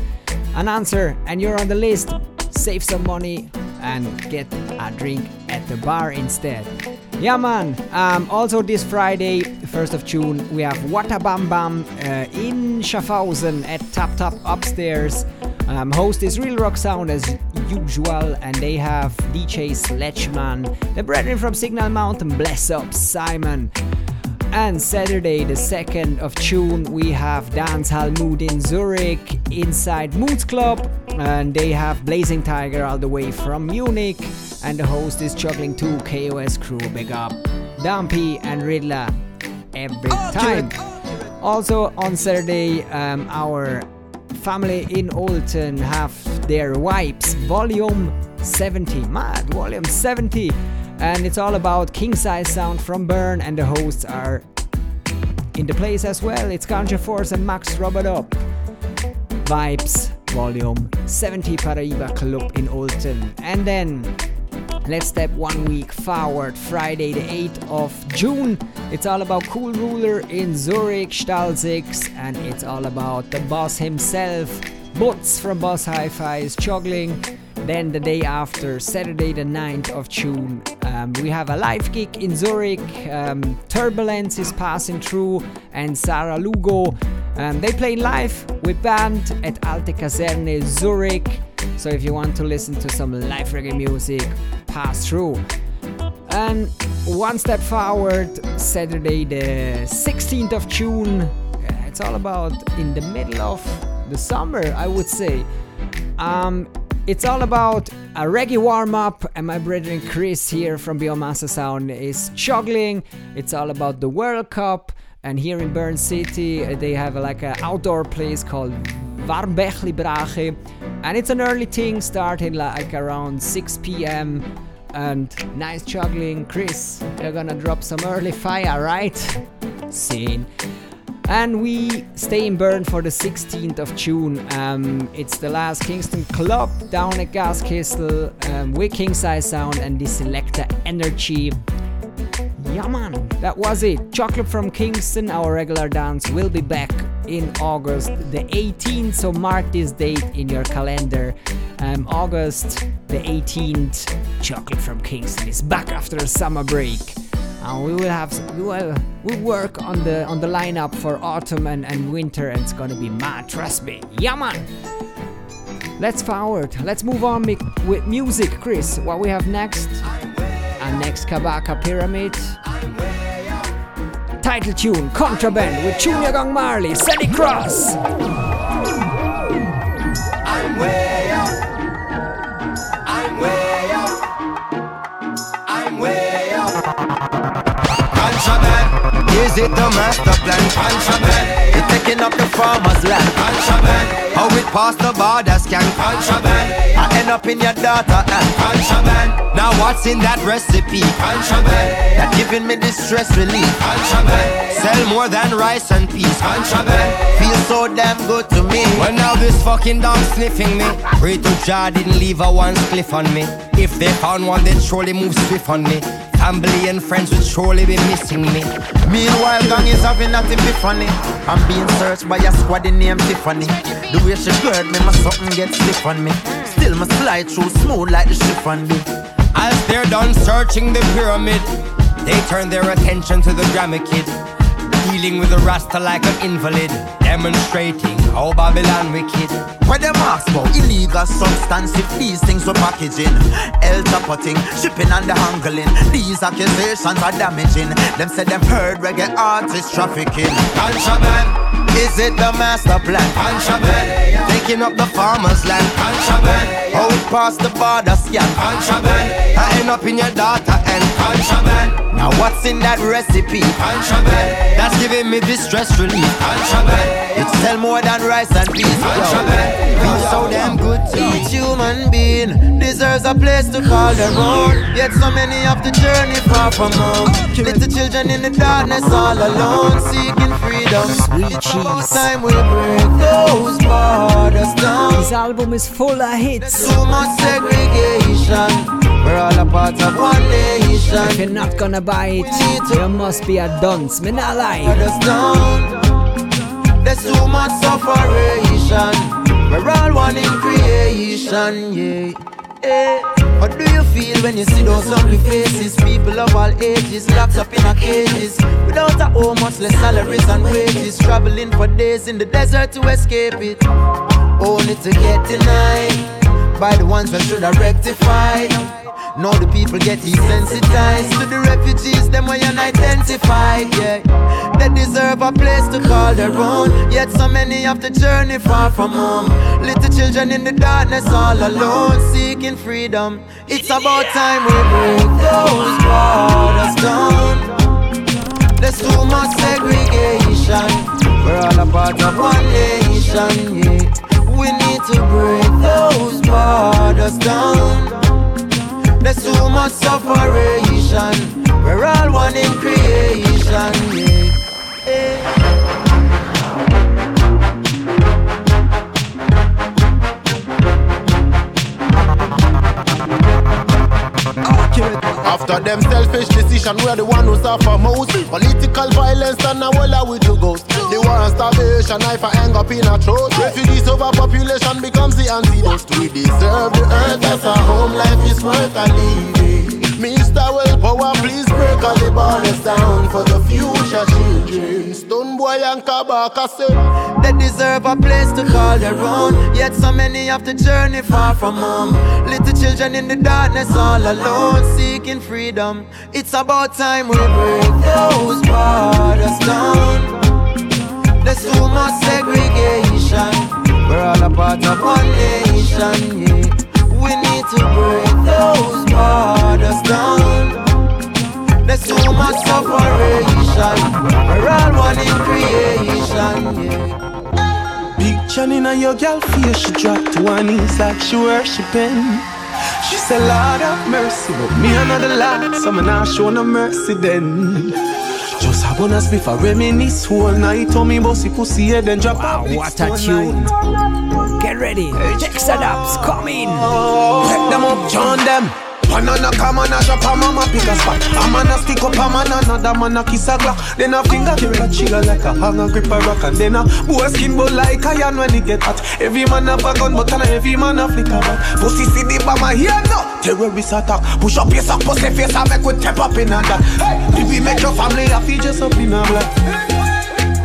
an answer, and you're on the list. Save some money and get a drink at the bar instead. Yeah, man. Um, also, this Friday, 1st of June, we have Wata Bam Bam uh, in Schaffhausen at TapTab Upstairs. Um, host is Real Rock Sound as usual, and they have DJ Sledgeman, the brethren from Signal Mountain, bless up Simon. And Saturday, the 2nd of June, we have Dancehall Mood in Zurich inside Moods Club, and they have Blazing Tiger all the way from Munich, and the host is Juggling 2 KOS crew. Big up Dumpy and Riddler every time. Also on Saturday, um, our family in Olten have their Vibes Volume 70. Mad, Volume 70. And it's all about king size sound from Bern, and the hosts are in the place as well. It's Ganja Force and Max Robert Up. Vibes Volume 70 Paraiba Club in Olten. And then let's step one week forward. Friday, the 8th of June. It's all about Cool Ruler in Zurich, Stall 6, and it's all about the boss himself. Butz from Boss Hi Fi is juggling. Then the day after, Saturday the 9th of June, um, we have a live gig in Zurich. Um, Turbulence is passing through, and Sara Lugo. Um, they play live with band at Alte Kaserne Zurich. So if you want to listen to some live reggae music, pass through. And one step forward, Saturday the 16th of June. uh, It's all about in the middle of the summer, I would say. Um, it's all about a reggae warm up, and my brethren Chris here from Biomassa Sound is juggling. It's all about the World Cup, and here in Bern City, they have like an outdoor place called Warmbechli Brache, and it's an early thing starting like around 6 p.m. And nice juggling, Chris. You're gonna drop some early fire, right? Scene. And we stay in Bern for the 16th of June. Um, it's the last Kingston Club down at Gaskessel um, with King Size Sound and the Selector Energy. Yeah, that was it. Chocolate from Kingston, our regular dance, will be back in August the 18th. So mark this date in your calendar. Um, August the 18th, Chocolate from Kingston is back after a summer break. And we will have we will we work on the on the lineup for autumn and, and winter, and it's gonna be mad. Trust me. Yeah, man. Let's forward. Let's move on with music, Chris. What we have next? And next Kabaka Pyramid. Title tune Contraband with Junior Gong Marley, Sandy Cross. Is it the master plan? Contraband. It's taking up the farmer's land. Contraband. How it pass the border scan Contraband I end up in your daughter hand Contraband Now what's in that recipe Contraband That giving me distress relief Contraband Sell more than rice and peas Contraband Feel so damn good to me Well now this fucking dog sniffing me Pray to Jah didn't leave a one spliff on me If they found one they'd surely move swift on me Family and friends would surely be missing me. Meanwhile, gang is having that epiphany. I'm being searched by a squad named Tiffany. The way she gird me, my something gets stiff on me. Still, my slide through smooth like the chiffon be. As they're done searching the pyramid, they turn their attention to the drama Kid. Dealing with the Rasta like an invalid, demonstrating how Babylon wicked. Where them ask for illegal substance if these things were packaging, El Chapoting, shipping and the handling. These accusations are damaging. Them said them heard reggae artists trafficking. Contraband. Is it the master plan? Contraband. Taking up the farmer's land. Contraband. Out past the border scan. Contraband. I end up in your data and contraband. Now what's in that recipe? Contraband. That's giving me this stress relief. Contraband. It's sell more than rice and peas. Contraband. Feels so damn good to each human being deserves a place to call their own. Yet so many have to journey far from home. Little children in the darkness all alone, seeking freedom. Sweet cheese. Time will break those borders down. This album is full of hits. Too much segregation. We're all a part of one nation. If you're not gonna buy it, you must be a dunce. Me not lie. There's too much sufferation. We're all one in creation, yeah. yeah. What do you feel when you see those ugly faces? People of all ages locked up in a cages Without a home, much less salaries and wages Traveling for days in the desert to escape it Only to get denied By the ones that should have rectified now the people get desensitized to the refugees, them way unidentified, yeah. They deserve a place to call their own, yet so many have to journey far from home. Little children in the darkness all alone, seeking freedom. It's about time we break those borders down. There's too much segregation. We're all a part of one nation, yeah. We need to break those borders down. There's too much separation. We're all one in creation. Yeah. yeah. After them selfish decision, we're the one who suffer most. Political violence and a walla with you ghost. The war and starvation, knife and hang up in a throat. Refugees overpopulation becomes the antidote. We deserve the earth as our home, life is worth a living. Mr. Willpower, please break all the borders down for the future children. Stonebwoy and Kabaka say they deserve a place to call their own. Yet so many have to journey far from home. Little children in the darkness all alone, seeking freedom. It's about time we break those borders down. There's too much segregation. We're all a part of one nation, yeah. We need to break those borders down. There's too much separation. We're all one in creation, yeah. Big John in your girl face, she dropped to her knees like she worshiping. She said, Lord have mercy, but me another Lord, so me not show no mercy then. Just a bonus before reminisce whole night on me bossy pussy head then drop wow, what a tune. Get ready, Texadaps coming. Pick them up, join them. Pan on a come on a drop a mama pick a spot. A man a stick up a man another man a kiss a glock. Then a finger grip a trigger like a hanger grip a rock and then a boy skin bow like iron when it get hot. Every man a gun but and every man a flick a back. Pussy see the bomb a here no. Terrorist attack. Push up your sock pussy face and make we tap up in and that. Hey, if we make your family happy just up in a black.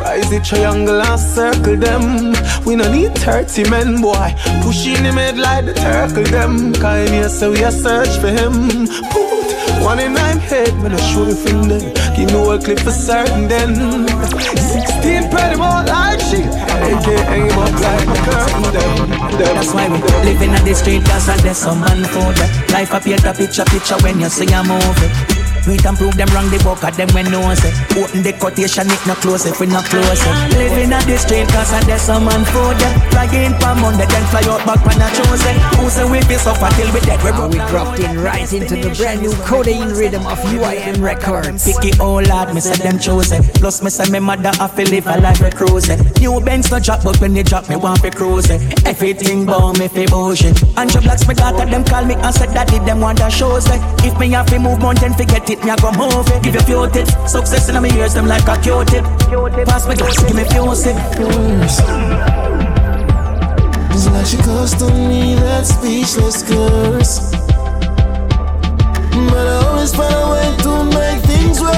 Rise the triangle and circle them. We no need 30 men, boy. Pushing him head like the turtle them. Kind here, so we a search for him. Put one in nine head, man, I show you from them. Give me a clip for certain then. 16 pretty more like she. AK aim up like the curtain them. That's why we living on the street, cause there's some man for that. Life a paint a picture, picture when you see a movie. We can prove them wrong, the book of them when no say. Open the quotation, it no close if we not close it Living on the street cause I there's some man food Fly in per Monday, then fly out back when I chose it Who say we be suffer till we dead, we broke. We dropped in right into the brand new codeine rhythm of UIM Records. Picky oh lord, me say them chose it. Plus me say me mother have to live a life we cruise New Benz no drop, but when they drop me want to cruise it. Everything bout me fi bullshit And your blacks me daughter, them call me and said that did them want to show it. If me have to move mountain, forget it me I go move it. Give you few tips. Success in my ears, them like a Q-tip. Pass me glass, give me few sips. It's like she cursed on me, that speechless curse. But I always find a way to make things work.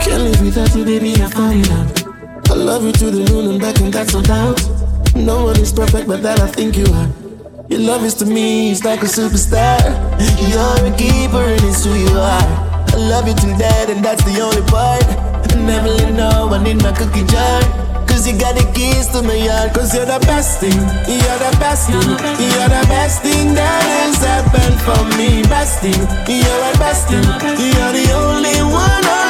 Can't live without you, baby, I find out. I love you to the moon and back, and that's no doubt. No one is perfect, but that I think you are. Your love is to me, it's like a superstar. You're a keeper, and it's who you are. I love you till dead, and that's the only part. I never let no one in my cookie jar. Cause you got the keys to my yard. Cause you're the best thing, you're the best thing, you're the best thing that has happened for me. Best thing, you're the best thing, you're the only one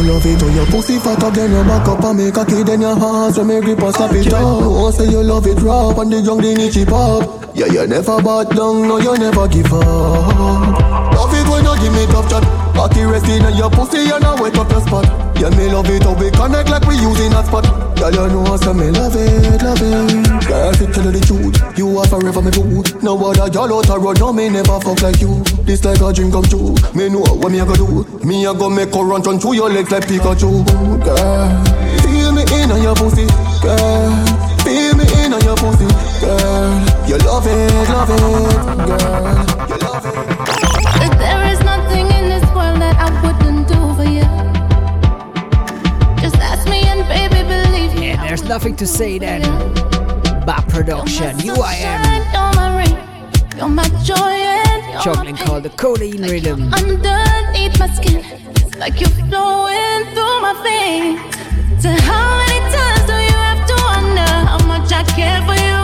me love it when your pussy fat again You back up and make a kid in your hands When me grip and slap it up Oh, say you love it rough And the young, the niche pop Yeah, you never back down No, you never give up. Love it when you give me tough chat Cocky resting on your pussy You know wet up your spot. Yeah, me love it how we connect like we using a spot. Girl, you know so me love it, love it. Girl, tell you the truth. You are forever me food. No other girl out a road No, me never fuck like you. This like a dream come true. Me know what me a go do. Me a go make her run, run through your legs like Pikachu. Girl, feel me in on your pussy. Girl, feel me in on your pussy. Girl, you love it, love it. Girl, you love it there's nothing to say then Bad production, UIM You're my ring, joy and you're Chocolate called the codeine rhythm Underneath my skin like you're flowing through my veins. So how many times do you have to wonder how much I care for you?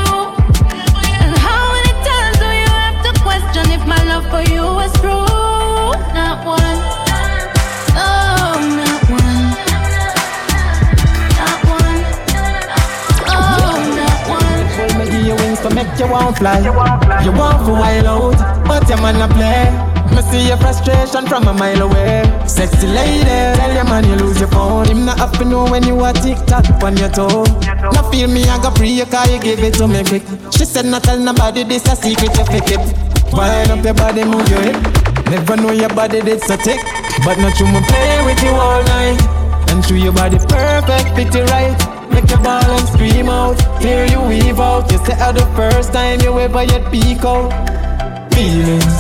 And how many times do you have to question if my love for you is true? Not one. You won't fly. You want for wild out, but your man a play. Me see your frustration from a mile away. Sexy lady, tell your man you lose your phone. Him not to know when you a tick tock on your toe. Now feel me, I go pre you you give it to me quick. She said not tell nobody this a secret you fi keep. Wind up your body, move your hip. Never know your body did so thick, but not you me play with you all night. And show your body perfect, fit it right. Make your ball and scream out, hear you weave out. You say the first time you ever yet peek out. Feelings.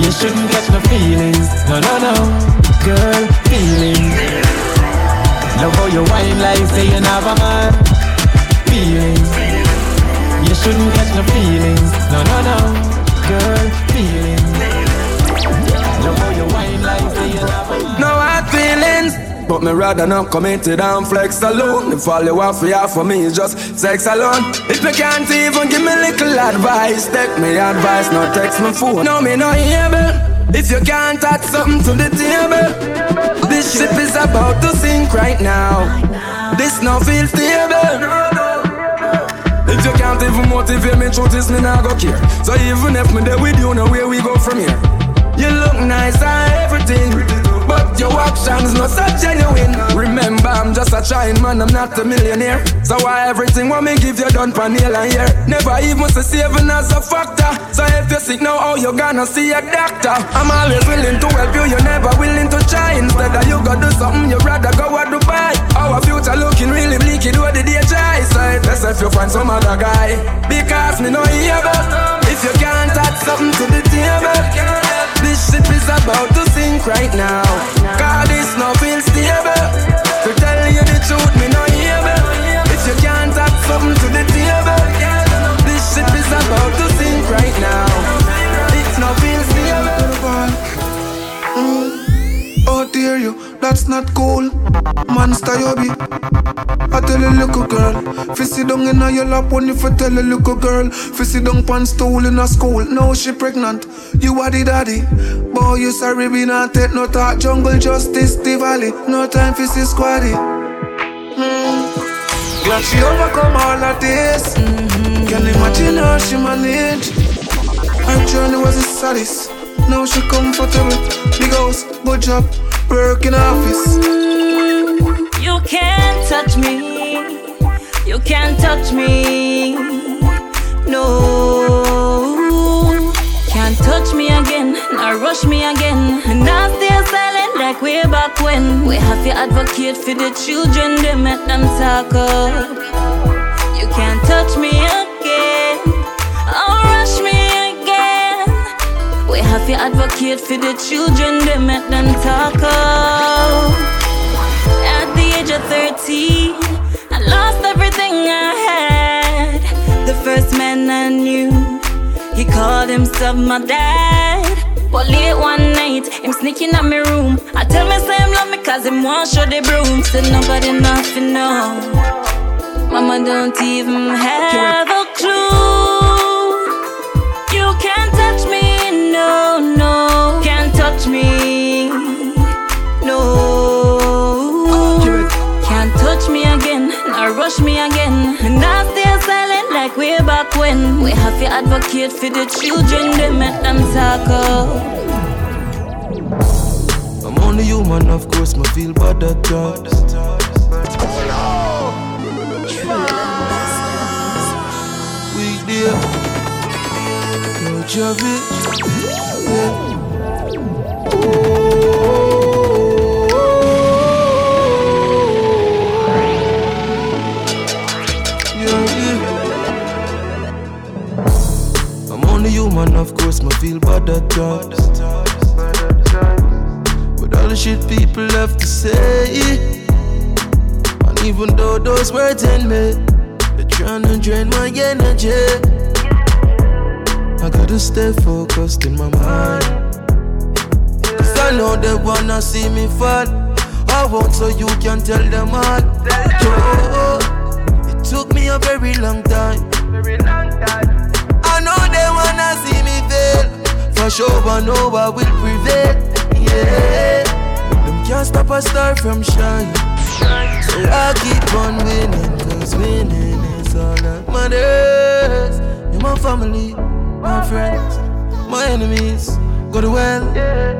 You shouldn't catch my feelings. No, no, no. Girl, feelings. Love how you whine like say you never man. Feelings. You shouldn't catch my feelings. No, no, no. Girl, feelings. Love how you whine like say you never man. No hard feelings. But me rather not committed and flex alone. If all you want for you for me is just sex alone. If you can't even give me little advice, take me advice, not text my phone. No, me no able. If you can't add something to the table, this ship is about to sink right now. This no feel stable. If you can't even motivate me through this, me nah go care. So even if me there with you, know where we go from here. You look nice and everything, your actions not so genuine. Remember, I'm just a trying man, I'm not a millionaire. So why everything what me give you done for nail and hair? Never even say saving as a factor. So if you're sick now, how you gonna see a doctor? I'm always willing to help you, you're never willing to try. Instead of you go do something, you rather go to Dubai. Our future looking really bleak, it what the day try. So if you find some other guy. Because me know hear about if you can't add something to the table. This ship is about to sink right now. Cause this no feel stable. To tell you the truth, me no able. If you can't add something to the table, this ship is about to sink right now. It no feel stable. Oh dear you, that's not cool. Monster you be. I tell a little girl, fi sit down in a your lap when you fi tell a little girl, fi sit down pan stool in a school. Now she pregnant, you are the daddy. Boy, you sorry be not take no talk. Jungle justice, the valley. No time fi see squaddy. Mm. Glad she overcome all of this. Mm-hmm. Can imagine how she manage. Her journey was the saddest. Now she comfortable. Big house, good job, office. You can't touch me. You can't touch me. No. Can't touch me again. Nor rush me again. Not stay silent like way back when. We have to advocate for the children. They make them talk up. You can't touch me again. Have to advocate for the children. They make them talk up. At the age of 13, I lost everything I had. The first man I knew, he called himself my dad. But late one night, him sneaking at my room. I tell me say him love me cause him want show the broom. Said nobody nothing know. Mama don't even have a clue. No, no. Can't touch me, no. Can't touch me again, nor rush me again. Me not stay silent like way back when. We have to advocate for the children, they make them talk. I'm only human, of course, me feel bad at times. We there, yo, Javi, yeah. Yeah. I'm only human, of course, me feel bad at times. With all the shit people have to say. And even though those words ain't me, they're trying to drain my energy. Gotta stay focused in my mind. Cause I know they wanna see me fall. I won't so you can tell them all. Yo, it took me a very long time. I know they wanna see me fail. For sure, I know I will prevail. Yeah, them can't stop a star from shining. So I keep on winning, cause winning is all that matters. You're my family, my friends, my enemies. Go to well,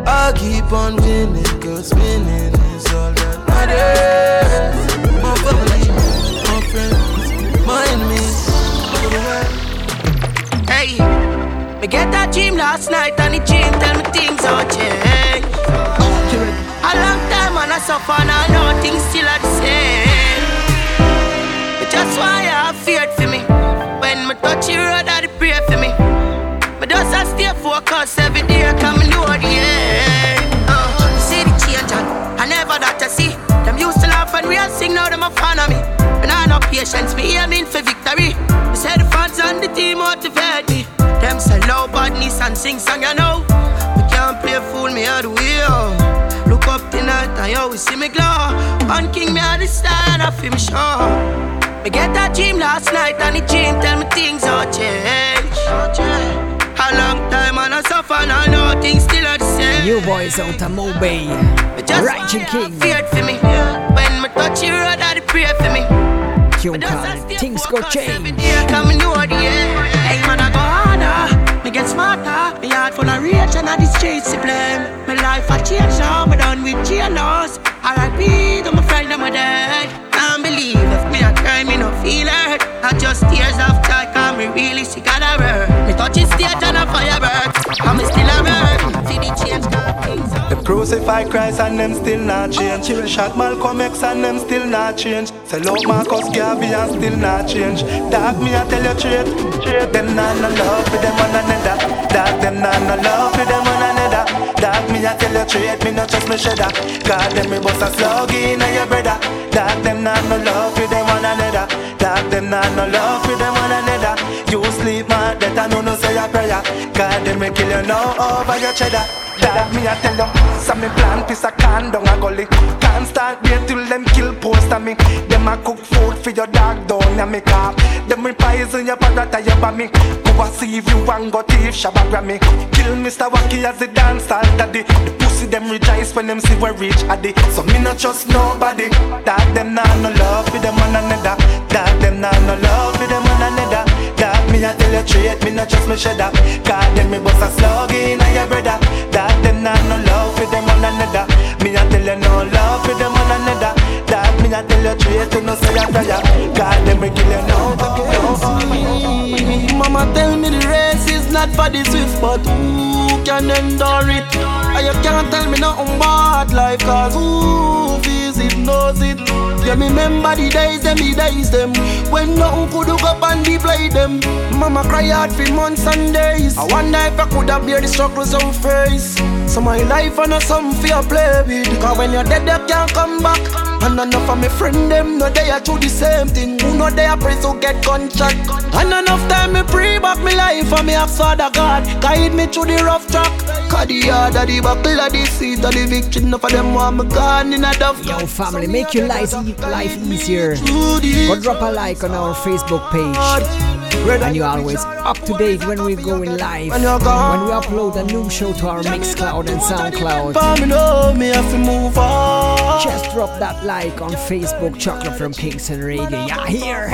I keep on winning, cause winning is all that matters. My family, my friends, my enemies. Go to well. Hey, me get that dream last night and the dream tell me things all change. A long time and I suffer and I know things still are the same. But just why I feared for me. When me touch your road, I pray for me. Just I stay focused every day, come the end. Uh, see the change and I never that I see. Them used to laugh and real sing, now them a fan of me. And I no patience, me aiming for victory. Me say the fans and the team motivate me. Them say low badness and sing song, you know. Me can't play fool, me out the wheel. Look up tonight, I always see me glow. One king, me at the star, and I feel me sure. Me get that dream last night, and the dream tell me things all change. Time, and I and I know things still are the same. New voice out of Mobay. Righteous King. Feared for me. When me touch your road, I pray for me. Tune called Things Go Change. Come and know the end. Hey, man, I go harder. Me get smarter, me heart full of rage and at the streets to blame. My life a change now, me done with jailhouse. R.I.P. to my friend, I'm dead. Can't believe if me a cry, me no feel hurt. I just tears of joy, cause me really sick of the world. Me touch it stage and a firebird, and me still a burn. See the change, Them crucify Christ and them still not change. Shot Malcolm X and them still not change. Sell out Marcus Garvey and still not change. Dog me I tell you straight. Them not no love for them one another. Dog them not no love for them one another. Dog me I tell you straight. Me not trust me shredder. God them me bust a slug in your brother. Dog them not no love for them one another. Dog them not no love for them one another. You sleep man, that I know no say a prayer. God them me kill you now over your cheddar. Dog me I tell you, some me plant piece a can down a gully. Can't start wait till them kill post of me. Them a cook food for your dog down ya me car. Them me poison your parrot your by me. Go a see if you want go thief shabba me. Kill Mr. Wacky as the dance hall daddy. The pussy them rejoice when them see we reach addy. So me not trust nobody. Dog them nah no love for them one another. Dog them nah no love for them one another. Dog me I tell you straight, me not trust me shredder. God them me bust a slug in your brother. Tell to no say a prayer. God them me kill you now, no. Mama tell me the race is not for the swift, but who can endure it? And you can't tell me nothing about life, cause who feels it, knows it. Yeah, me remember the days, them the days, them When nothing could hook up and play them Mama cry out for months and days I wonder if I could have bear the struggles I face So my life and not something for play with Cause when you're dead, you can't come back And enough of my friend, them no they are do the same thing. Who know they are pray to get gunshot? And enough time me pray back my life And me ask Father God Guide me through the rough track. Cause the yard of the buckle of the seat of the victory Enough of them want me gone in a dove Yo family, make your life, life easier. Go drop a like on our Facebook page. And you're always up to date when we're going live. When we upload a new show to our Mixcloud and SoundCloud. Just drop that like on Facebook, Chocolate from Kingston Radio. Yeah, here.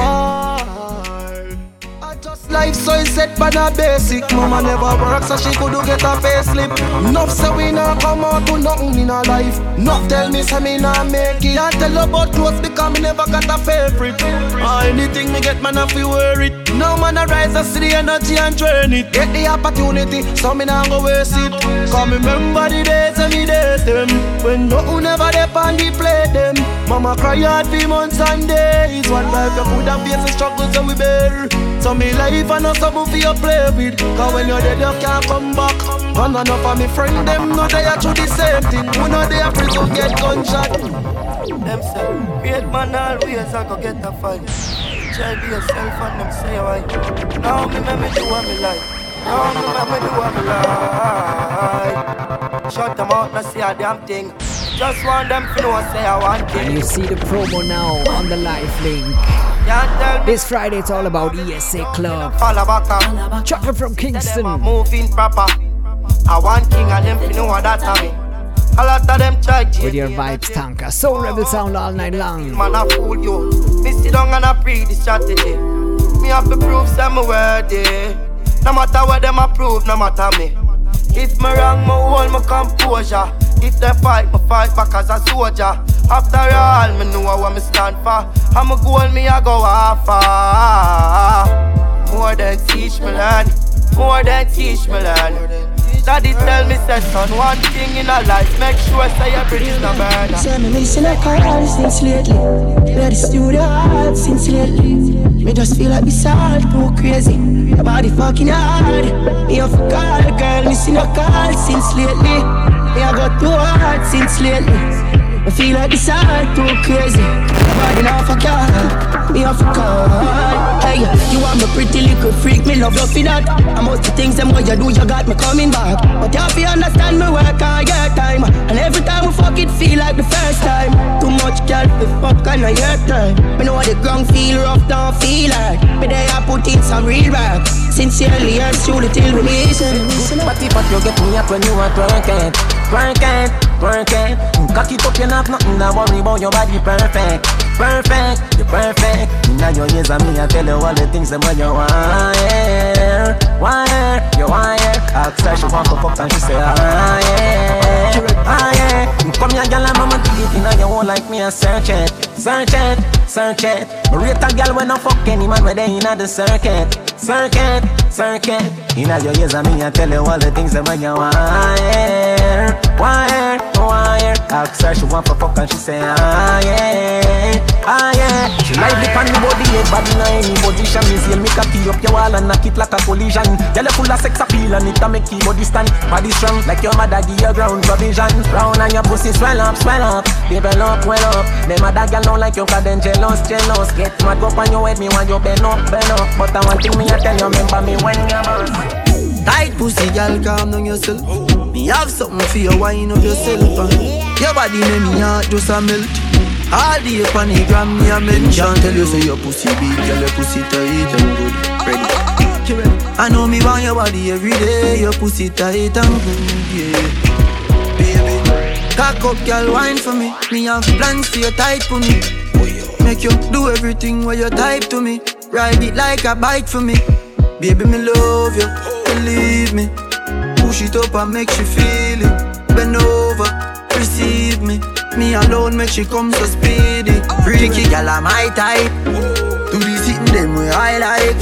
Life so is set by the basic. Mama never work so she could do get a facelift Enough say we not come out to nothing in our life. Enough tell me say me not make it. I tell about clothes because me never got a favorite or ah, Anything me get man I feel worried No man I rise I see the energy and train it. Get the opportunity so me not go waste it. Cause me remember the days and me days them. When nothing never there on the play them. Mama cry out for months and days. One life you could have faced the struggles that we bear So me life and not something for you play with. Cause when you're dead you can't come back. And enough of me friend them know they are do the same thing. Who know they are free to get gunshot? Them say, great man always I go get a fight. Try be yourself and them say why? Now me make me do what me like. Now me make me do what me like. Shut them out, not say a damn thing. Just want them to know say I want it And you see the promo now on the live link. This Friday it's all about ESA Club. Chocolate from Kingston. Moving proper I want king and them know what that I mean a lot of them try With your vibes tanker. Soul Rebel sound all night long. Man, I fool you. Me sit down and I pre the strategy. Me have to prove some worthy. No matter what them approve, no matter me. If me wrong, me hold my composure. If they fight, me fight back as a soldier. After all, me know what me stand for. I'm a goal, me I go far. More than teach me learn. More than teach me learn. Daddy tell me say son one thing in a life Make sure say your bridge is not burn Say me missing a call since lately We at the studio hard since lately Me just feel like this all too crazy About body fucking hard Me off a call girl missing a call since lately Me I got too hard since lately I feel like this all too crazy Body off a call Me off a call. Hey, you want me pretty little freak Me love you for that And most the things them what you do You got me coming back. But you have to understand me work all your time. And every time we fuck it feel like the first time. Too much girl to fuck on a your time. Me know the ground feel rough Don't feel like. Me there I put in some real work. Sincerely and truly till we listen but you get me up when you are twerking Work it, work it. Cock it up, you not nothing to worry about. Your body perfect, perfect, you're perfect. Now your ears and me, I tell you all the things that when you yeah, wire, you wire. Her she want to fuck and she say, ah yeah, ah yeah. Come here, girl, I'm a teeth inna your hole like me, I search it, search it, search it. Rate a girl when I fuck any man where they inna the circuit, circuit, circuit. Inna your ears and me, I tell you all the things that when you want, yeah, wire, wire. Ask her she want to fuck and she say, ah yeah, ah yeah. She like the pan body, head body in any position. Me seal me cocky up your wall and knock it like a collision. Girl, full of sex appeal and it a make your body stand. Body strong like your mother give you ground provision. Round and your pussy swell up, swell up, develop, well up. Them other girl don't like you 'cause them jealous, jealous. Get mad up on your head, me want you bend up, bend up. But I one thing me I tell you, remember me when you're. Tight pussy, girl, calm down yourself. Me have something for you, wind up yourself. uh. Your body make me heart just a melt. All the up on the gram, me a mention. Tell you say your pussy big, girl, your pussy tight and good. Ready? I know me want your body every day. Your pussy tight and good, yeah. Baby, cock up, girl, wine for me. Me have plans for your tight for me. Make you do everything where you type to me. Ride it like a bike for me. Baby, me love you, believe me. Push it up and make you feel it. Bend over, receive me. Me alone make she come so speedy. Freaky gal, I'm my type. Do the sitting them way I like.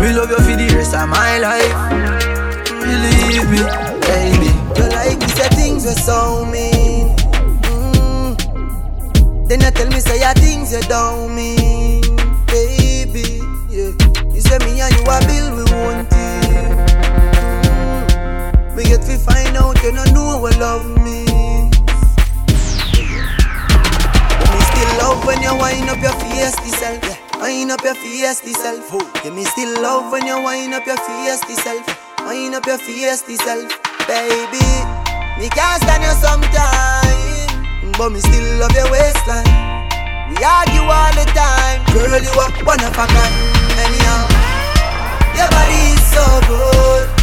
Me love you for the rest of my life. Believe me, baby. You like me say things are so mean. Mm. Then you tell me say your things you don't mean, baby. Yeah. You say me and you a build Get to find out you don't know what love means. Me still love when you wind up your face self. Yeah. Wind up your face self. Yeah, me still love when you wind up your face self. Wind up your face self, baby. Me can't stand you sometimes, but me still love your waistline. We argue all the time, girl. You are one of a kind. Anyhow, your body is so good.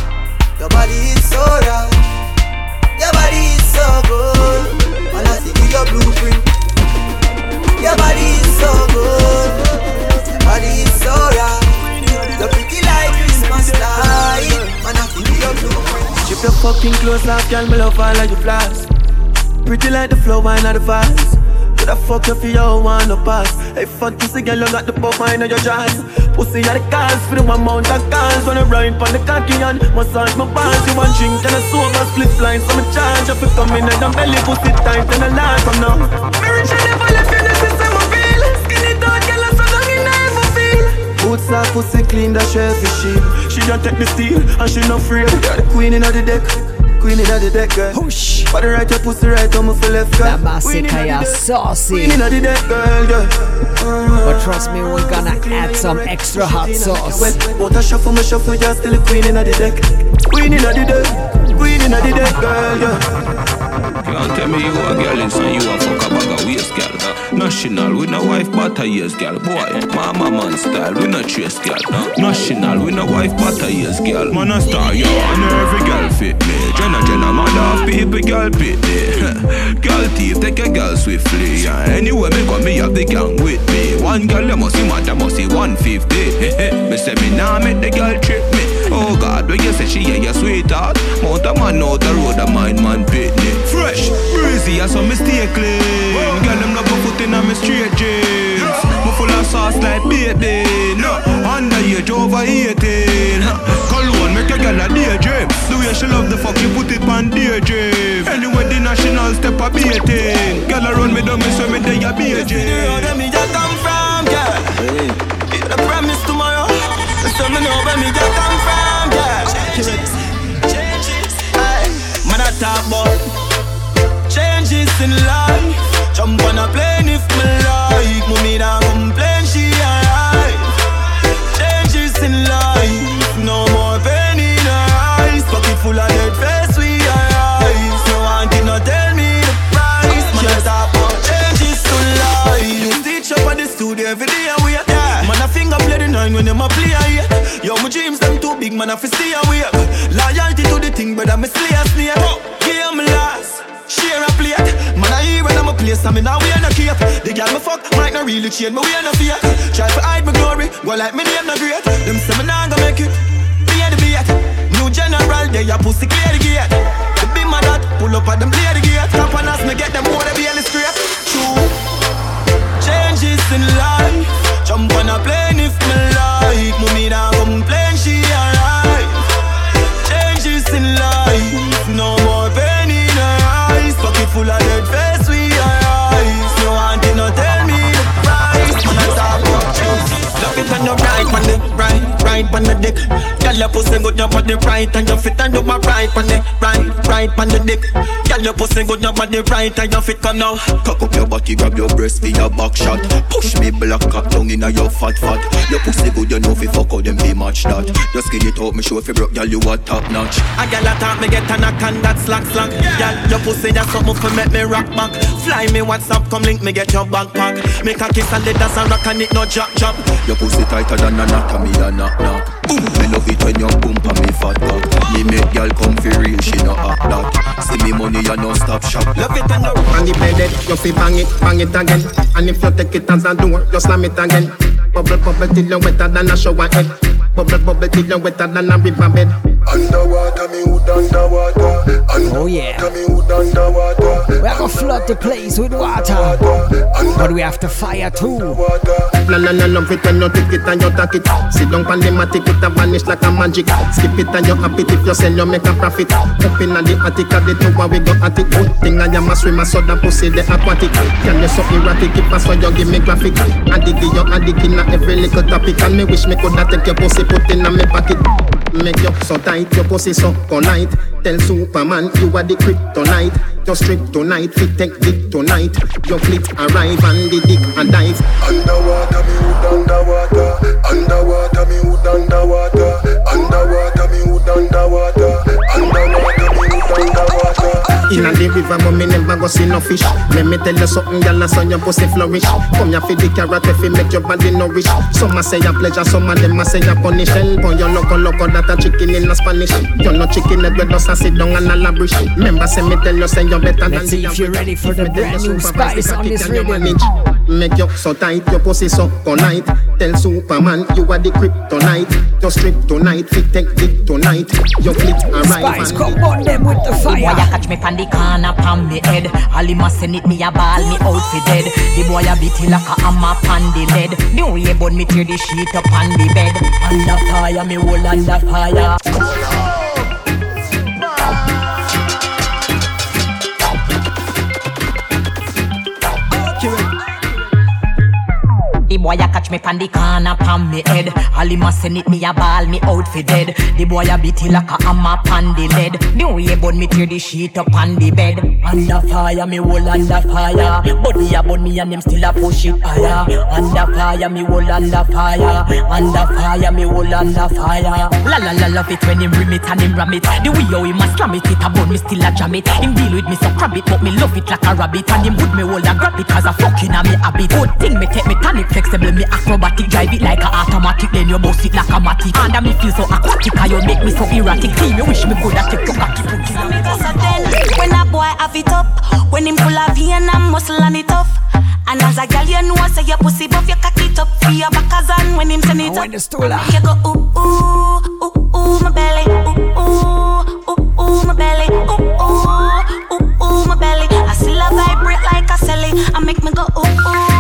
Your body is so right. Your body is so good. And I see your blueprint. Your body is so good. Your body is so right. You're pretty like Christmas light. Man, I see your blueprint. Strip your fucking clothes off, girl, me love all of your flaws. Pretty like the flower and the vase. Could I fuck you for your one no pass? Hey, this girl, you got the pop mine on your jaws. Pussy are the cars for the one mount of cars. When I ride on the cocky and massage my pants. You want drink and a sober split lines, so me charge. If you come in and the belly pussy tight and a line from now. And never left in the system of feel. Skinny dog, girl, I'm so long in never feel. Boots her pussy clean, that shelf is sheep. She don't take the steel and she not afraid. You're the queen in the deck. Queen in the deck, eh. girl. Hush. But the right your pussy right on my for left, girl. In Damasika, the yeah, saucy. Queen in the deck, girl, girl. But trust me, we're gonna add some extra hot sauce. A shuffle, me shuffle, you're still queen in the deck. Queen in the deck. Queen in the deck, girl, yeah. Can't tell me you a girl inside you a fuck a bag of waist, girl. National, we no wife but a years, girl. Boy, mama man style, we no chase, girl. National, we no wife but a years, girl. Man a star, yo, and every girl fit me. Jenna, Jenna, mother people, girl pit me. girl thief, take a girl swiftly. Yeah. Anyway, me come me have the gang with me. One girl, you must see mad, you must see 150. me say me nah make the girl trip me. Oh God, when you say she yeah, your sweetheart. Mount a man out the road, a mind man pitney Fresh, breezy, as some mistake clean. Girl, them love a foot in a me straight jeans. Me full of sauce like baby No, underage over 18 Cologne make a girl a daydream The way she love the fuck, she put it on daydream Anyway, the national step a baiting Girl around me, don't me, so me day a beijing Where me just come from, girl? You the promise tomorrow. So me know where me just come from, girl. Aye, Man, I talk about changes in life. Jump on a plane if me like. Mommy don't complain, she alright. Changes in life, no more pain in her eyes. Pocket full of dead face, we arise. No one can not tell me the price. Man, I talk about changes to life. You teach up at the studio every day, we are yeah. Man, I finger play the nine when them a play, Yo, my dreams them too big, man, I fi stay away. Loyalty to the thing, but I'm a slay a snake. Game last, share a plate. Man, I hear when I'm a place, I'm in a way no cape. The girl me fuck might not really change, me way no fear. Try to hide my glory, go like me name no great. Them say me nah gonna make it, pay the bait. New general, they a pussy clear the gate. The be my dad, pull up at them play the gate. Top on us, me get them more, they be in the scrape. True, changes in life. Jump on a plane if me like. Mummy nah complain, she alright. Changes in life, no more pain in her eyes. Pocket full of dead face, we arise. No want it, no tell me the price. Man, I talk about changes. Love it when you right on the right, right on the dick. Girl, your pussy good, your body right, and your fit and you my right on the right, right on the dick. Girl, your pussy good, your body right, and your fit come now. Cock up your body, grab your breast for your back shot. Push me black cock down inna your fat fat. Your pussy good, you know fi fuck how them be match that. Just skin it out, me show if you broke, girl, you a top notch. A girl a talk, me get a knock and that slack slack. Girl, your pussy that's something for make me rock back. Fly me WhatsApp, come link me get your backpack. Make a kiss and let us and rock and it no drop drop. Your pussy tighter than a knot, me a knock knock. Me love it when you bump on me fat cock. Me make girl come fi real, she no act that. See me money, you no stop shop. Love it and On the bed, you fi bang it, bang it again. And if you take it as a door, you slam it again. Bubble, bubble till you wetter than a shower head. Bubble, bubble till you wetter than a river bed. Underwater, me hood underwater. Oh yeah. Me hood underwater. We are gonna flood the place with water. But we have to fire too. No, no, no, love it when you take it and you take it. Sit down pan the matic, it a vanish like a magic. Skip it and you happy if you sell, you make a profit. Up in the attic of the tower, we go at it. Good thing I am a swimmer, so that pussy the aquatic. Can you so erratic, if I saw you give me graphic. Addict, you addict in every little topic. And me wish me coulda take your pussy, put in a me pocket. Make you so tight, your pussy so polite. Tell Superman you are the kryptonite. Your strip tonight, fit take dick tonight. Your fleet arrive and the dick and dive. Underwater, me hood underwater. Underwater, me hood underwater. Underwater, me hood underwater. Underwater, underwater. Inna the river, but me never go see no fish. Let me tell you something, girl, so your pussy flourish. Come here for the carrot, if it make your body nourish. Some a say a pleasure, some of them a say a punish. Help on your loco loco, that a chicken in a Spanish. You no chicken head, we just a sit down and a labrish. Remember, say me tell you, say you better than Let's see if you're ready for the brand new spice on this rhythm. Make you so tight, your pussy so polite. Tell Superman you are the kryptonite. Your strip tonight, fit take dick tonight. Your fleet arrive. Spice, come on them with the The boy a fire. catch me pan the corner pan me head. All him a send it me a ball me out fi dead. The boy a beat like a hammer pan the lead. The way bun me tear the sheet up on the bed. Under fire me hold under fire boy a catch me pan the corner pan me head. All him a send it me a ball me out fi dead. The boy a beat like a hammer pan the lead. The way bun me tear the sheet up on the bed. Under fire me hold under fire. Body a bun me and them still a push it higher. Under fire me hold under fire. Under fire me hold under fire. La la la love it when him rim it and him ram it. The way how him a slam it it a bun me still a jam it. Him deal with me so crab it but me love it like a rabbit. And him would me hold and grab it cause a fucking a me habit. Good thing me take me tonic flexible me acrobatic Drive it like a automatic then you bounce it like a matic. And me feel so aquatic and you make me so erratic. Team you wish me could have take your cocky put it on me When a boy have it up, when him full of vein and muscle and it tough. And as a girl, you know, say your pussy buff, you cock it up for your backers and when him send it up, you go ooh ooh ooh ooh my belly, ooh ooh ooh ooh my belly, ooh ooh ooh ooh my belly. I still a vibrate like a celly, I make me go ooh ooh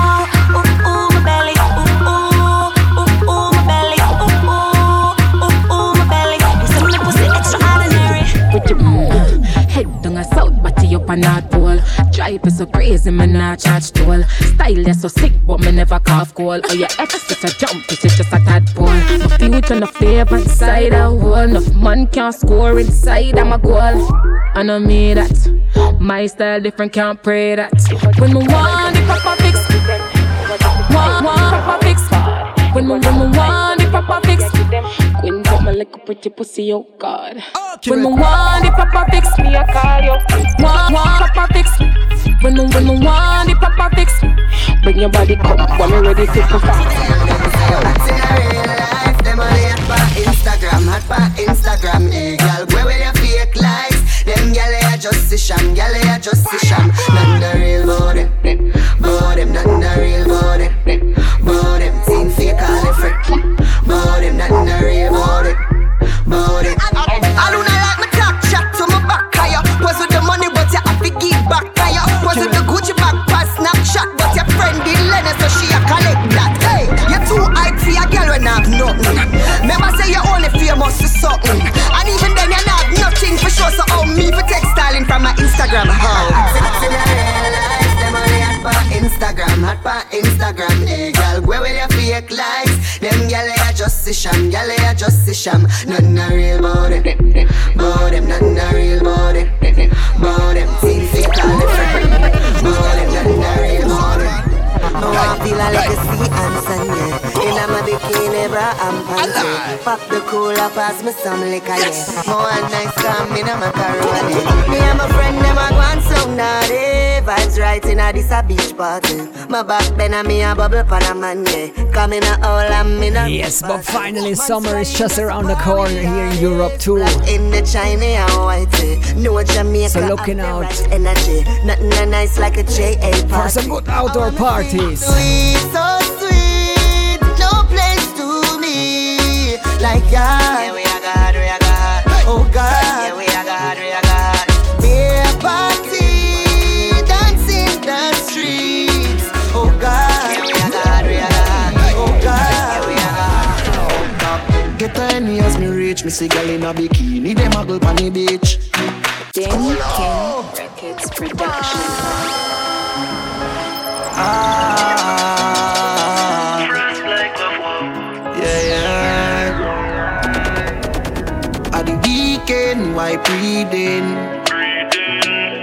a north pole. Drive is so crazy, me not charge toll. Style is so sick, but me never cough cold. Oh, your ex just a jump, it's just a tadpole. My future no flavor inside a hole. Enough man can't score inside I'm a goal. I know me that my style different, can't pray that. When me want the proper fix, want want proper fix. When me when me want the proper fix. Smell like a pretty pussy, oh God. Okay. When my want it, Papa fix me, I call you. Want, want, Papa fix me. When my, when my want it, Papa fix me. Bring your body come, when me ready to perform. Instagram, hot for Instagram, eh, girl. Where will your fake lies? Them gyal they are just a sham, gyal they are just a sham. Not the real body, body, not the real body nothing to rave about it, about it. I like my talk chat to my back higher. Was it the money, but you have to give back higher. Was it the Gucci backpack snapshot, but your friend did Lennon, so she a collect that. Hey, you're too high for your girl when I have nothing. Remember say you only famous for something, and even then you're not nothing for sure. So oh me for textiling from my Instagram. Oh. Instagram, hot pa Instagram. Just a sham, gyal are just a sham. Nothing a real body, about them, nothing a real body, about them. Things they call it friend, about them, nothing a real body. Oh, I feel a legacy and Sunday. In a bikini, bra and panty. Pop the cooler, pass me some liquor, yeah. More nice come in a macaroni. Me and my friend, them a go on so naughty. Vibes right in a this a beach party. My back bend and me a bubble pan a man, yeah. Come in a all and me not. Yes, but finally summer is just around the corner here in Europe too. In the China and white, no Jamaica. So looking out energy, nothing nice like a JA party. for some good outdoor parties. Like God. Yeah, we are God, we are God. Oh God. Yeah, we are God, we are God. Beer party, dancing the streets. Oh God. Yeah, we are God, we are God. Oh God. Yeah, we are God. Get a any as me reach, me see gal in a bikini, them a go on the beach. Ding King Records Production. Breathing?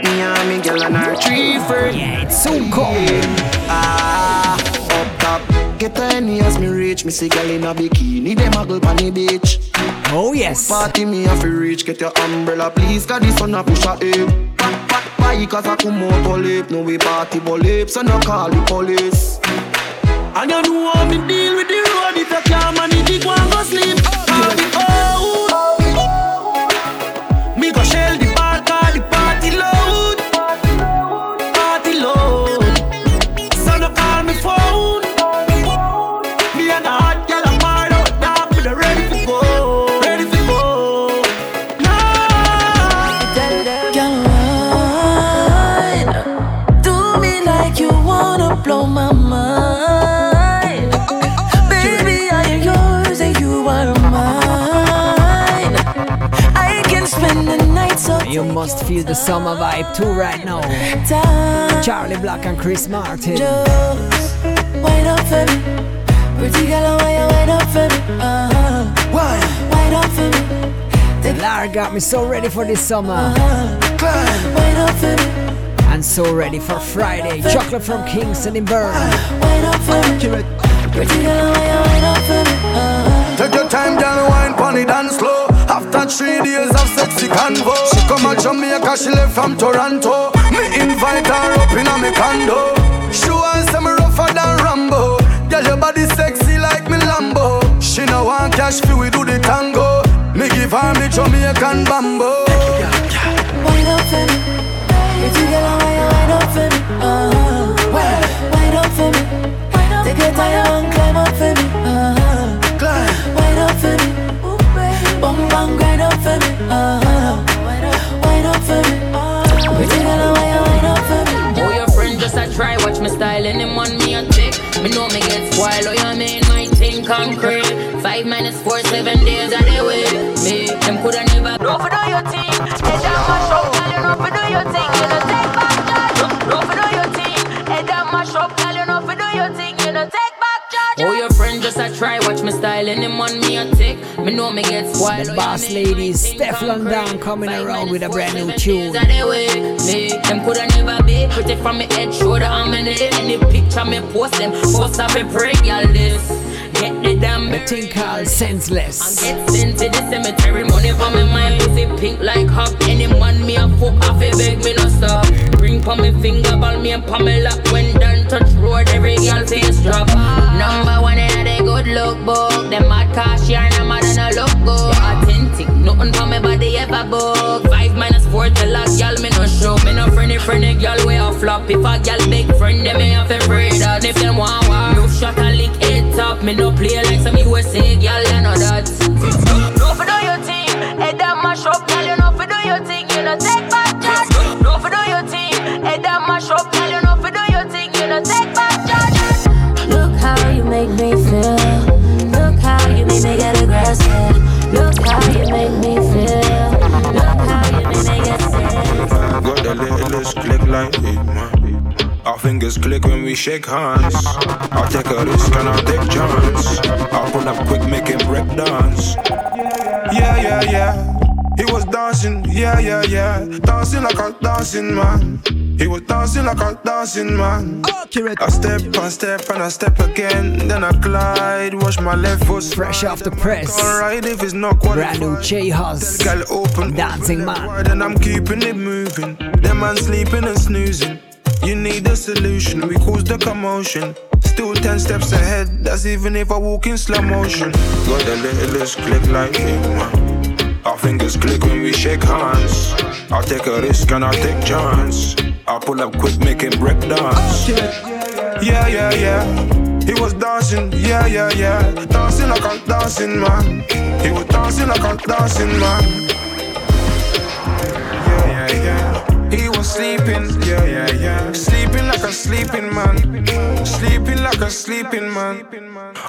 Me and me gal and our three friends. Yeah, it's so cold. Ah, up top. Get a any as me reach, me see gal in a bikini, them a go on the beach. Oh yes. Party me have to reach, get your umbrella please, cause the sun a push a ape. Why? Cause I come out all lip, no we party but lip, so no call the police. And you know how me deal with the road, if you can't manage it, go and go sleep. I'll You must feel the summer vibe too right now. Charly Black and Chris Martin. Just wait up for me. Pretty girl, why you wait up for me? Uh-huh. Why? Wait up for me. Lara got me so ready for this summer. Wait up for me. And so ready for Friday. Chocolate from Kingston in Bern. Wait up for me. Pretty girl, why you wait up for me? Uh-huh. Take your time, girl, wine pon it and slow. After three days of sexy convo, she come to Jamaica, she left from Toronto. Me invite her up in a me condo. She wants some rougher than Rambo. Girl, your body sexy like me Lambo. She no want cash fee, we do the tango. Me give her me Jamaican bambo. Wait up for me. Pretty girl, why you wait up for me? Uh-huh. Wait up for me. Take your time and climb up for me. Bum bum grind up for me. Uh-huh. Wait up for me. Pretty girl, why you wait up for me? Oh, your friend just a try, watch me style, and them on me a tick. Me know me get spoiled, oh, you mean my thing concrete. Five minus four, seven days of the week. Me, them coulda never. No for do your thing, head down mash up, girl, you know for do your thing, you know take watch me style, and them on me a tick. Me know me get spoiled. The boss ladies, Stefflon Don coming around with a brand new tune. days of the week. Me, them coulda never be pretty from me head, shoulder, arm, and the any picture me post them. Post up a pray, y'all this. Get the damn The thing called Senseless. Get sent to the cemetery, money for my mind pussy pink like hop. Any man me a fuck off a beg me no stop. Ring for me finger, ball me and Pamela. When done touch road, every girl face drop. Number one good look book. Them mad cash here, and mad and a look good. Authentic, nothing for me body ever book. Five minus four till a girl me no show. Me no friendly friendly girl way a flop. If a girl big friend, them me have to pray that. If them want war, no shot a lick it top. Me no play like some USA girl, you know that. No for do your thing, head down mash up, girl. You know for do your thing, you know take back charge. No for do your thing, head down mash up, girl. You know click when we shake hands. I'll take a risk and I'll take chance. I'll pull up quick, make him break dance. Yeah, yeah, yeah. He was dancing, yeah, yeah, yeah. Dancing like a dancing man. He was dancing like a dancing man. Accurate. I step and step and I step again. Then I glide, wash my left foot. Fresh off the press. Alright, if it's not qualified. Brand new J Hus. Girl open, dancing man. Then I'm keeping it moving. Them man sleeping and snoozing. You need a solution, we cause the commotion. Still ten steps ahead, that's even if I walk in slow motion. Got the littlest click like him. Our fingers click when we shake hands. I'll take a risk and I'll take chance. I'll pull up quick, make him break dance. Yeah, yeah, yeah. He was dancing, yeah, yeah, yeah. Dancing like a dancing man. He was dancing like a dancing man. Was sleeping, yeah, yeah, yeah. Sleeping like a sleeping man. Sleeping like a sleeping man.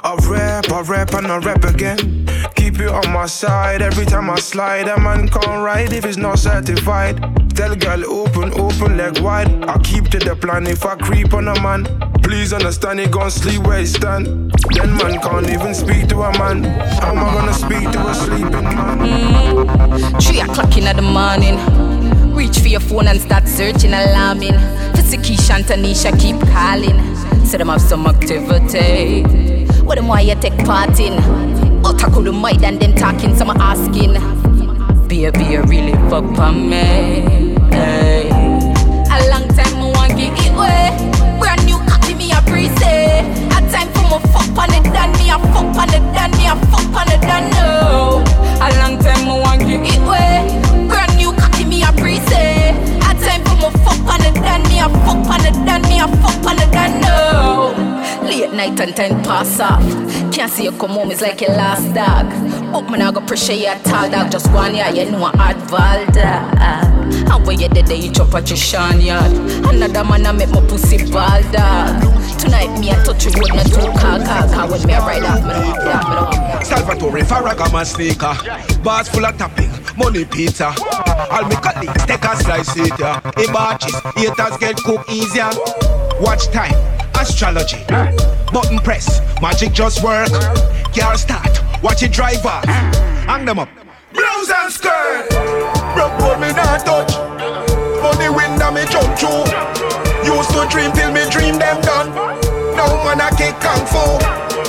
I rap, I rap, and I rap again. Keep it on my side every time I slide. A man can't ride if it's not certified. Tell girl open, open leg wide. I keep to the plan if I creep on a man. Please understand he gon' sleep where he stand. Then man can't even speak to a man. How am I gonna speak to a sleeping man? Mm, three o'clock in the morning. Reach for your phone and start searching, alarming. Fisiki Shantanisha keep calling. Say them have some activity. What them why you take part in? I couldn't mind and them talking, some asking. Baby, you really fuck on me. Hey. A long time I want give it away. Brand new cocky me a breeze. A time for me fuck on it done me a fuck on it done me a fuck on it done no. A long time I want give it away. A fuck on done me a fuck on done no. Late night and time pass off. Can't see you come home, it's like your last dog. Up man, I go pressure you tall dog. Just go on here, you know I hard valda. And when you dead, you chop at your shan yard. Another man, I make my pussy ball dog. Tonight, me, I touch you with my two car car car. When me, I ride off, me, don't want that, Salvatore Ferragamo sneaker. Bars full of tapping, money pizza. I'll make a link, take a slice it, yeah. In batches, haters get cooked easier. Watch time, astrology. Button press, magic just work. Car start, watch it drive off. Hang them up. Blouse and skirt. Broke boy me not touch. Money window me jump through. Used to dream till me dream them done. Now man I kick kung fu.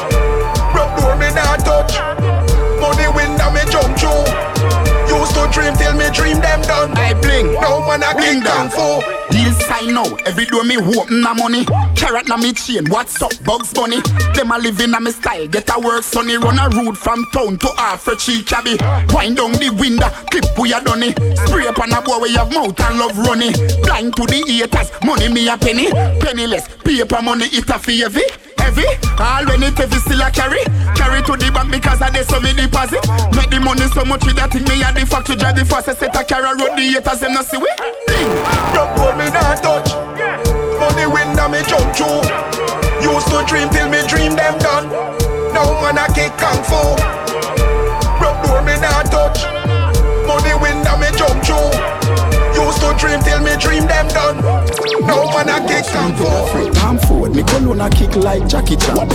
Dream till me dream them done. I bling. no man I kick kung fu. Deal sign now, every door me open na money. Carrot na me chain, what's up, Bugs Bunny? Them a living a me style, get a work sunny. Run a road from town to Africa, cabby. Wind down the window, clip we a done it. Spray up on a boy where you have mouth and love runny. Blind to the haters, money me a penny. Penniless, paper money it a fee heavy. Heavy, all when it heavy still a carry Carry to the bank because I dey so me deposit Make the money so much with that thing me a the factory drive the fastest set a carry road the haters them see we Broke boy me not touch. Money window me jump through. Used to dream till me dream them done. Now man I kick kung fu. Broke door me not touch. Money window me jump through. Dream till me dream them done. Now man I kick kung fu. I'm forward, me cologne a kick like Jackie Chan.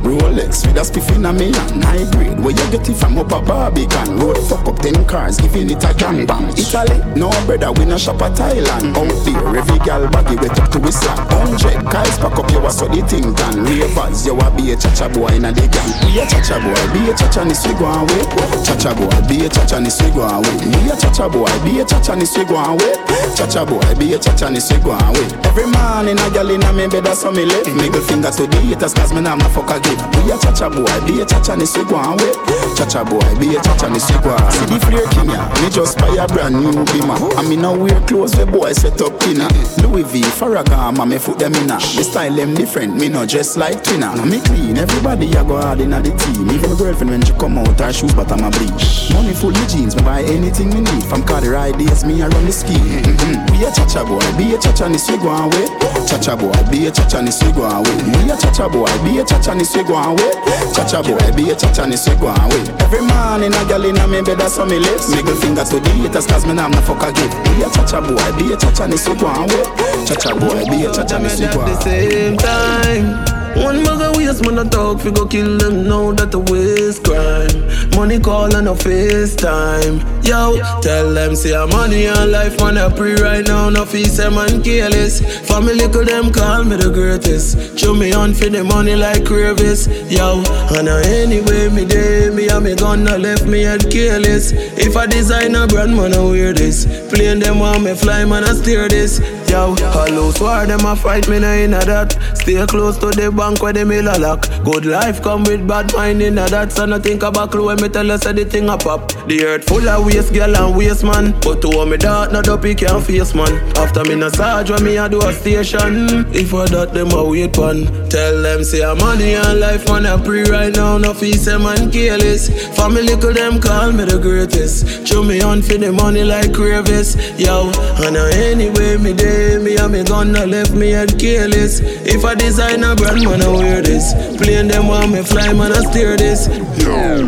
Rolex with a spiff in a me hand. Hybrid, where you get it from up a Barbican. Road fuck up ten cars, giving it a gang bang. Italy, no brother, we no shop at Thailand. Out there, every gal baggy wet up to we slap. Hundred guys pack up, you a so the thing done. Ravers, you a be a chacha boy in a the gang. Be a chacha boy, be a chacha ni we go away. Chacha boy, be a chacha ni we go away. Be a chacha boy, be a chacha ni we go away. Chacha boy, be a chacha ni we go away. Every man in a gal in a me bed, how me live. Middle finger to the haters, cause me nah fuck a give. Be a chacha boy, be a chacha ni we go away. Chacha boy, be a chacha ni we go away. See the flare king ya, me just buy a brand new bima. And me now wear clothes where boy set up dinner. Louis V, Ferragamo, me foot them in a. Me style them different, me no dress like twinner. Now me clean, everybody a go hard inna the team. Even my girlfriend when she come out, her shoes bottom a bleach. Money full me jeans, me buy anything me need. From car the ride days, me I run the scheme. Mm-hmm. Be a chacha boy, be a chacha ni we go away. away. Chacha boy, be a chacha ni swig one away. Me a chacha boy, be a chacha ni swig one away. Chacha boy, be a chacha ni swig one away. Every man morning a gal inna me bed a so me lips. Middle finger to the haters 'cause me nah no fuck a give. Be a chacha boy, be a chacha ni swig one away. Chacha boy, be a chacha ni swig At the same time. One waste man a talk fi go kill them now that a waste crime. Money call and no FaceTime. Yo, tell them say a money and life man a pre right now. No fee say man careless. Family could them call me the greatest. Show me on for the money like Kravis. Yo, and uh, anyway me day me and me gonna left me head careless. If I design a brand man I wear this. Plane them want me fly man I steer this. Yo, hello swore them a fight me nah inna that. Stay close to the bank where them mill lock. Good life come with bad mind inna that. So no think about clue when me tell us say the thing a pop. The earth full of waste girl and waste man. But to me that no dopey can't face man. After me no sarge when me a do a station. If I that them a wait pan. Tell them say a money and life man a pre right now. No fee say man careless. Family could them call me the greatest. Show me on for the money like Kravis. Yo, and anyway me day me and me gonna left me head careless. If I design a brand man I wear this. Plane them want me fly man I steer this. Yo.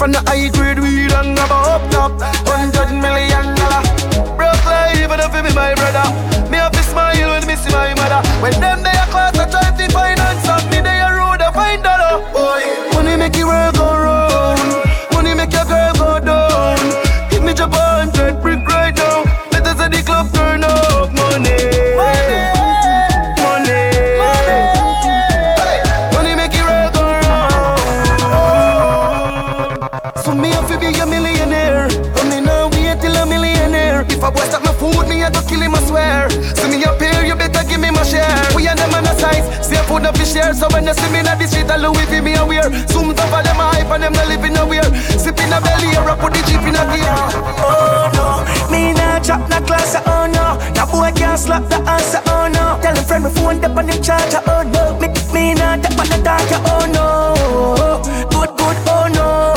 If the high grade weed and grab a up top, hundred million dollar. Broke life, but if it be my brother, me have to smile when me see my mother. When them they Up share. So when you see me in the street, I Louis V me a wear. Zoom top of them hype and them not living nowhere. Sipping a belly, or I put the jeep in a gear. Oh no, me nah drop na class, oh no. That boy can't slap the answer, oh no. Tell him friend me phone up on the charger, oh no. Me, me nah tap on the darker, oh no. Good, good, oh no.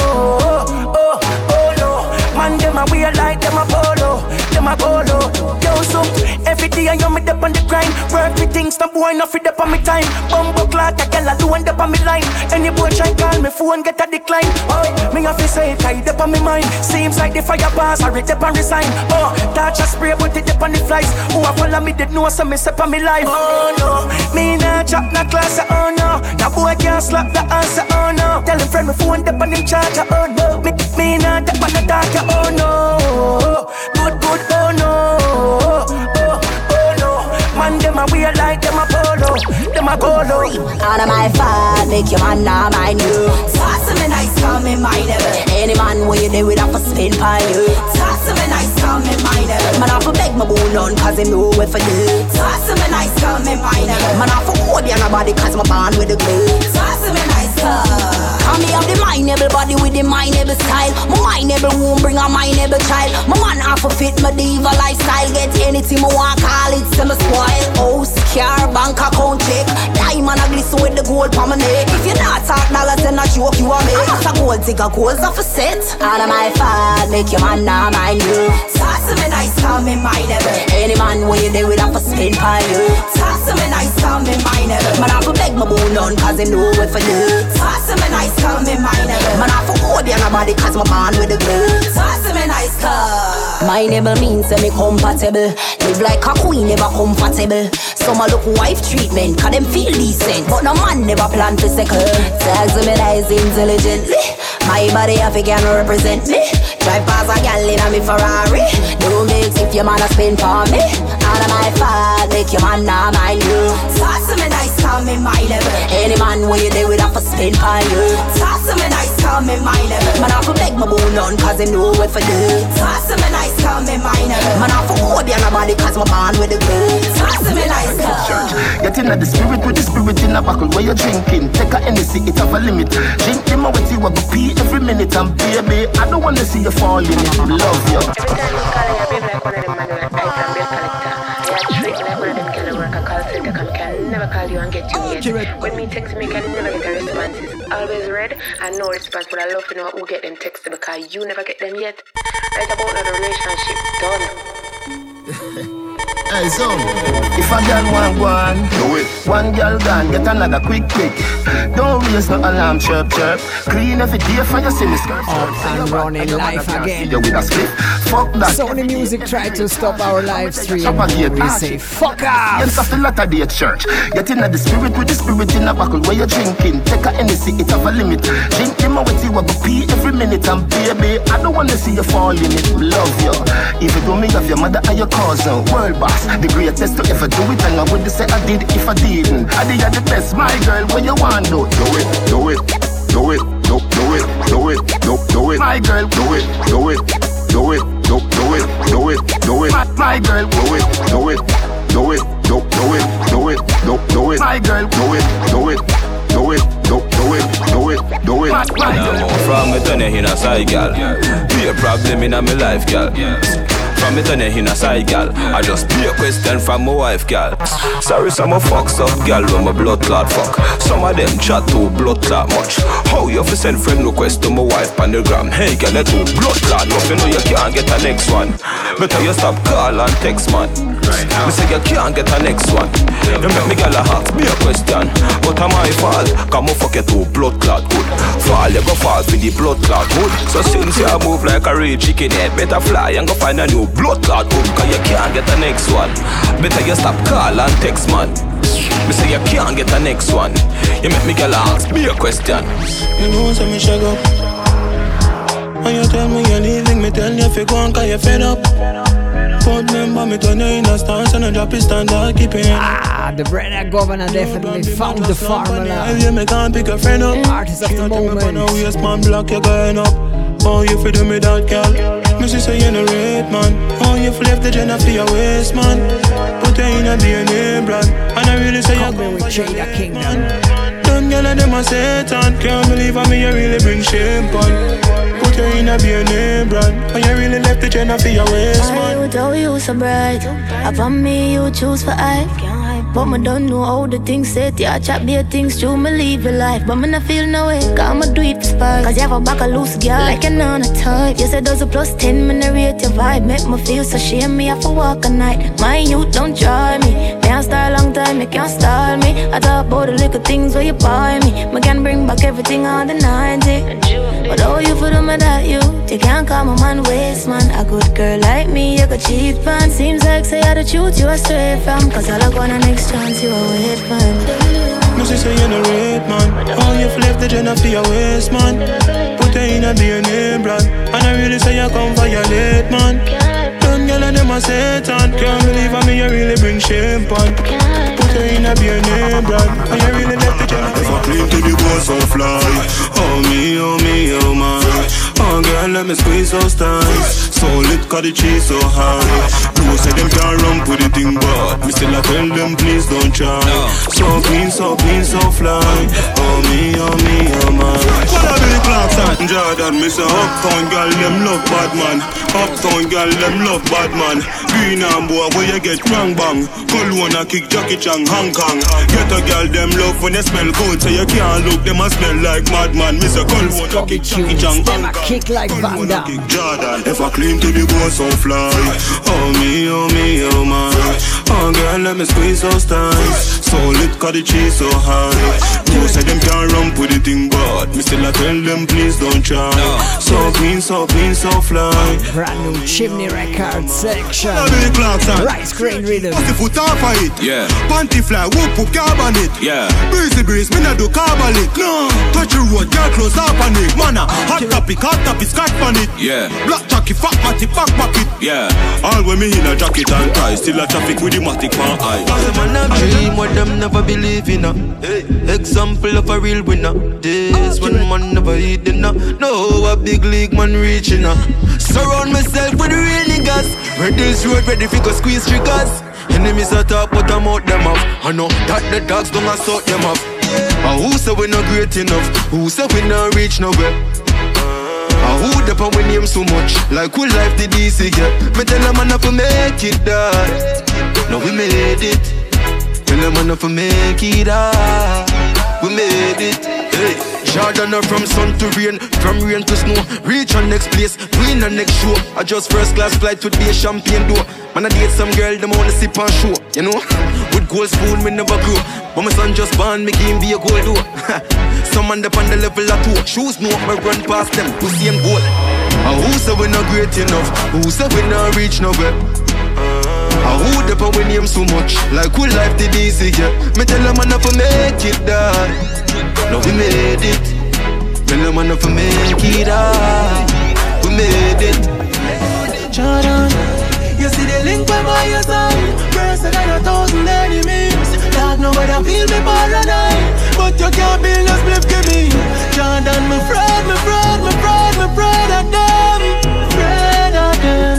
Oh, oh no. Man, them a weird like them a polo, them a polo. Yo, so every day I am me up on the grind. Work with things, no boy no fit up on me time. Bumbo clock, a girl a do end up on me line. Any boy try call me phone, get a decline. Oh, me have to say tight up on me mind. Seems like the fire pass, I read up and resign. Oh, touch a spray, but it up on the flies. Who a follow me, did know some me step on me life. Oh no, me nah chop na class, oh no. That boy can't slap the answer, oh no. Tell him friend me phone, up on him charger, oh no. Me, me nah tap on the darker, oh no. Good, good, oh no. Man, them a weird like them a polo, them a polo. Out of my fault, make your man not mind you. Talk to me nice, call me mind Any man where you there with have to spin by you. Talk to me nice, call me mind Man, I for beg my bone on cause him know where for you. Talk to me nice, call me mind Man, I for hold you nobody cause my bond with the glue. Talk to me nice, call. Me have the mindable body with the mindable style. My mindable womb bring a mindable child. My man half a fit my diva lifestyle. Get anything I want, call it, say me spoil. House, car, bank account check. Diamond a glisten with the gold for my neck. If you not talk dollars, then I joke you a me. I'm not a gold digger, goals off a set. Out of my fault, make your man not mind you. Talk to me nice, call me mindable. Any man where you there with a spin by Talk to me nice, call me mindable. Man, I for beg my bone on cause him know what for do. Talk to me nice, call me mindable. Man, I for hold you nobody cause my man with the glue. Talk to me nice, call. Mindable means say me compatible. Live like a queen, never comfortable. Some a look wife treatment, cause them feel decent. But no man never plan to second. Talk to me nice intelligently. My body have a can represent me. Drive past a gal in a me Ferrari. Do mix if your man a spin for me. Out of my fault, make your man not mind you. Nice, call me my level. Any man where you there with have to spend by you. Toss me nice, call me my level. Man, I for beg my bone on cause they know what for do. Toss me nice, call me my level. Man, I for hold you on body cause my man with the glue. Toss me nice, call. Get in the spirit with the spirit in a buckle where you're drinking. Take a Hennessy, it have a limit. Drink him with you, I go pee every minute. And baby, I don't wanna see you fall in. Love you. Every time you call you, baby, like one of them you and get you yet. When me text me, can never get a response. It's always red and no response, but I love to know who get them texts because you never get them yet. Right about the relationship done. Hey, so if a girl want one, do it. One girl gone, get another quick, quick. Don't raise no alarm, chirp, chirp. Clean every day for your silly skirt. Up and running live again. You with a split. Fuck that. Sony Music tried to stop our live stream. Chop a gate, We say fuck off. Yes, after latter day church. Get in the spirit with the spirit in a buckle where you're drinking. Take a Hennessy, it have a limit. Drink him with you, I go pee every minute. And baby, I don't wanna see you fall in it. Love you. If Even though me of your mother and your cousin, world boss, the greatest to ever do it. And I would say I did if I didn't. I did the best, my girl. What you want do? Do it, do it, do it, do, do it, do it, do, do it, my girl. Do it, do it, do it, do, do it, do it, do it, my, my girl. Do it, do it, do it, do, do it, do it, do, do it, my girl. Do it, do it, do it, do, do it, do it, do it, my, my Now girl. more from me turn you in a side gal. Be a problem in a me life gal. From me turn you in a side gal. I just be a question from my wife gal. Sorry some of fucks up gal when my blood clot fuck. Some of them chat too blood clot much. How you fi send friend request to my wife on the gram? Hey gal, you too blood clot. Nothing know you can't get a next one. Better you stop call and text man. Me say you can't get a next one. You make me gal a ask be a question, but am I fall? Come on fuck you too blood clot good. Fall you go fall for the blood clot hood. So since you move like a real chicken head, better fly and go find a new blood clot hood. Cause you can't get the next one. Better you stop call and text man. Me say you can't get the next one. You make me gal ask me a question. You know say me shag up And you tell me you're leaving Me tell you if you go on cause you fed up But remember me turn you in a stance And I drop it standard Keep it Ah, the Brenner Govana definitely found the formula. Yeah, me can't pick a friend up Artist of the moment. No waste man block you going up Oh, you fi do me that, girl? Me see say you no rate, man. Oh, you fi left the Jenna for your waist, man? Put you in a DNA brand. And I really say you're Coming with Jada Kingdom. Done girl and them a Satan. Can't believe how me you really bring shame on Put you in a DNA brand. And you really left the Jenna for your waist, man? I would tell you so bright. Upon me, you choose for I. But me don't know how the things set. Yeah, chat be things true, me live your life. But me not feel no way. I'ma do it for spite. Cause you have a back a loose girl. Like an on a type. You said those a plus 10, me not rate your vibe. Make me feel so shame me. have to walk a night. My youth don't try me. A star long time, you can't style me. I talk about the little things where you buy me. Me can bring back everything on the 90. But oh, you for them that you. You can't call my man waste man. A good girl like me, you could cheat fan. Seems like say I the truth you are straight from. Cause all I want a next chance, you a wait man. No, see say you're no rate, man Oh, you fi left the Jenna for your waist, man Put you in a DNA brand And I really say you come violate, man Done girl and them a Satan Can't believe how me you really bring shame on Put you in a DNA brand And you really left the If I clean to the bones so fly. Oh me, oh me, oh my Oh girl, let me squeeze those thighs. So lit, cause the cheese so high. You say them can't run with the thing But me still I tell them please don't try. So clean, so clean, so fly. Oh me, oh me, oh my. What a Billy Clarkson Jordan, me say uptown girl, them love bad man. Uptown girl, them love bad man. Green and boy, where you get bang? Bang Cologne a kick Jackie Chan, Hong Kong. Get a girl, them love when they smell good So you can't look, them a smell like madman Me say Cologne kick Jackie Chan, Hong Kong Kick like Van Damme. If I clean to the bone so fly Oh me, oh me, oh my Oh girl, let me squeeze those thighs So lit, cause the cheese so high You say them can't run with the thing But me still I tell them please don't try So clean, so clean, so fly Brand new Chimney Record section. Billy Clarkson. Rice Grain Rhythm. Put the foot off of it. Yeah. Panty fly, whoop whoop carbon it. Yeah. Breezy breeze, me not do carbon it. No. Touch the road, girl close up on it. Mana, hot topic, hot topic, scotch on it. Yeah. Black jockey, fat matty, back pocket. Yeah. All when me in a jacket and tie, still a traffic with the matic man eye. Cause them man a dream what them never believe in her. Example of a real winner. Days when man never eat dinner. No, a big league man reaching her. Surround myself with real niggas. Red this road ready fi go squeeze triggers. Enemies are talk but I'm out them off. I know that the dogs don't assault them off. Uh, who say we not great enough? Who say we not reach nowhere? Who the we name so much? Like who life did easy, yeah? Me tell them man to make it die. No, we made it. Tell them man to make it die. We made it. Hey. Jordan up from sun to rain, from rain to snow. Reach on next place, win the next show. I just first class flight with be a champagne door. Man, I date some girl, them wanna sip and show. You know, with gold spoon, me never grow. But my son just born, me game be a gold door. some man up on the level of two. Shoes no, me run past them, who see gold. Uh, who say we not great enough? Who say we not reach nowhere? Uh, who the pan we name so much? Like who life did easy, yeah? Me tell them man up make it die. No, we made it. Tell them man up make it die. We made it. Jordan, you see the link by my side. Worse than a thousand enemies. Dog, nobody feel me paranoid. But you can't build a split to me. Jordan, my friend, my friend, my friend, my friend of them. Friend of them.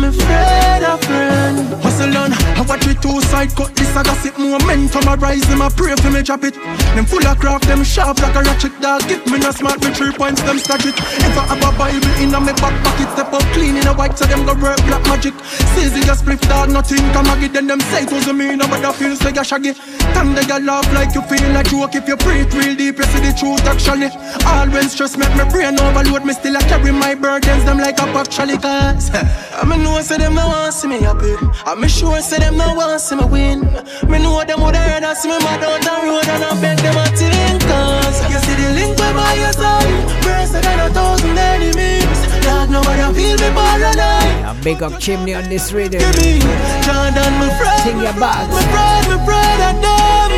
My friend of friend. Hustle on, I watch it two side cut this. I gossip momentum. I rise them, I pray for me drop it. Them full of craft, them sharp like a ratchet dog. Give me no smart with three points, them it. If I have a Bible in a me back pocket, step up clean in a white, so them go work black magic. Season just split dog, nothing come again. Then them say it was me, no but I feel like a shaggy. Time they get laugh like you feel like joke. If you breathe real deep, you see the truth actually. Always stress make me brain overload. Me still I carry my burdens, them like a actually cause. I me know say them no want see me happy. I me sure say them no want see me win. Me know them would heard and see me mad out the road and I beg them a think cause You see the link by my side Worse than a thousand enemies Dog nobody feel me paranoid A big up chimney on this rhythm. Jordan my friend Sing your back. My friend, my friend and them